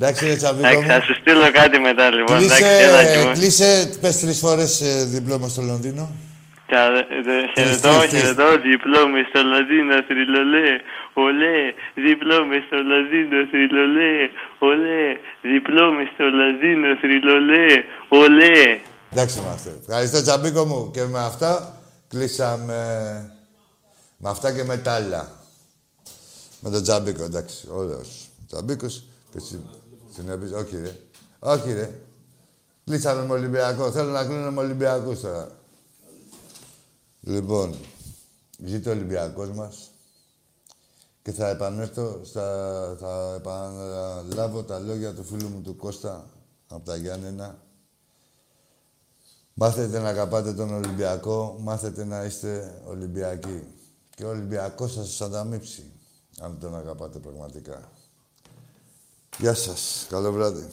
Εντάξει, ρε Τσαμπίκο Εντάξει, μου. θα σου στείλω κάτι μετά, λοιπόν. Εντάξει, έλα και Κλείσε, εγώ. κλείσε, πες τρεις φορές ε, διπλώμα στο Λονδίνο. Κα- ε, Χαιρετώ, Τρεις, τρεις. χαιρετώ, διπλό με στο Λονδίνο, θρυλολέ, ολέ, διπλό με στο Λονδίνο, θρυλολέ, ολέ, διπλό με στο Λονδίνο, θρυλολέ, ολέ. Εντάξει είμαστε. Ευχαριστώ Τσαμπίκο μου. Και με αυτά κλείσαμε. Με αυτά και με τα άλλα. Με τον Τσαμπίκο, εντάξει. Ωραίος. Τσαμπίκος και συ... συνεπής. Όχι ρε. Όχι ρε. Κλείσαμε με Ολυμπιακό. Θέλω να κλείνω με Ολυμπιακούς τώρα. Λοιπόν, ζήτω ο Ολυμπιακός μας. Και θα επανέλθω, στα, θα επαναλάβω τα λόγια του φίλου μου του Κώστα από τα Γιάννενα. Μάθετε να αγαπάτε τον Ολυμπιακό, μάθετε να είστε Ολυμπιακοί. Και ο Ολυμπιακός θα σας ανταμείψει, αν τον αγαπάτε πραγματικά. Γεια σας. Καλό βράδυ.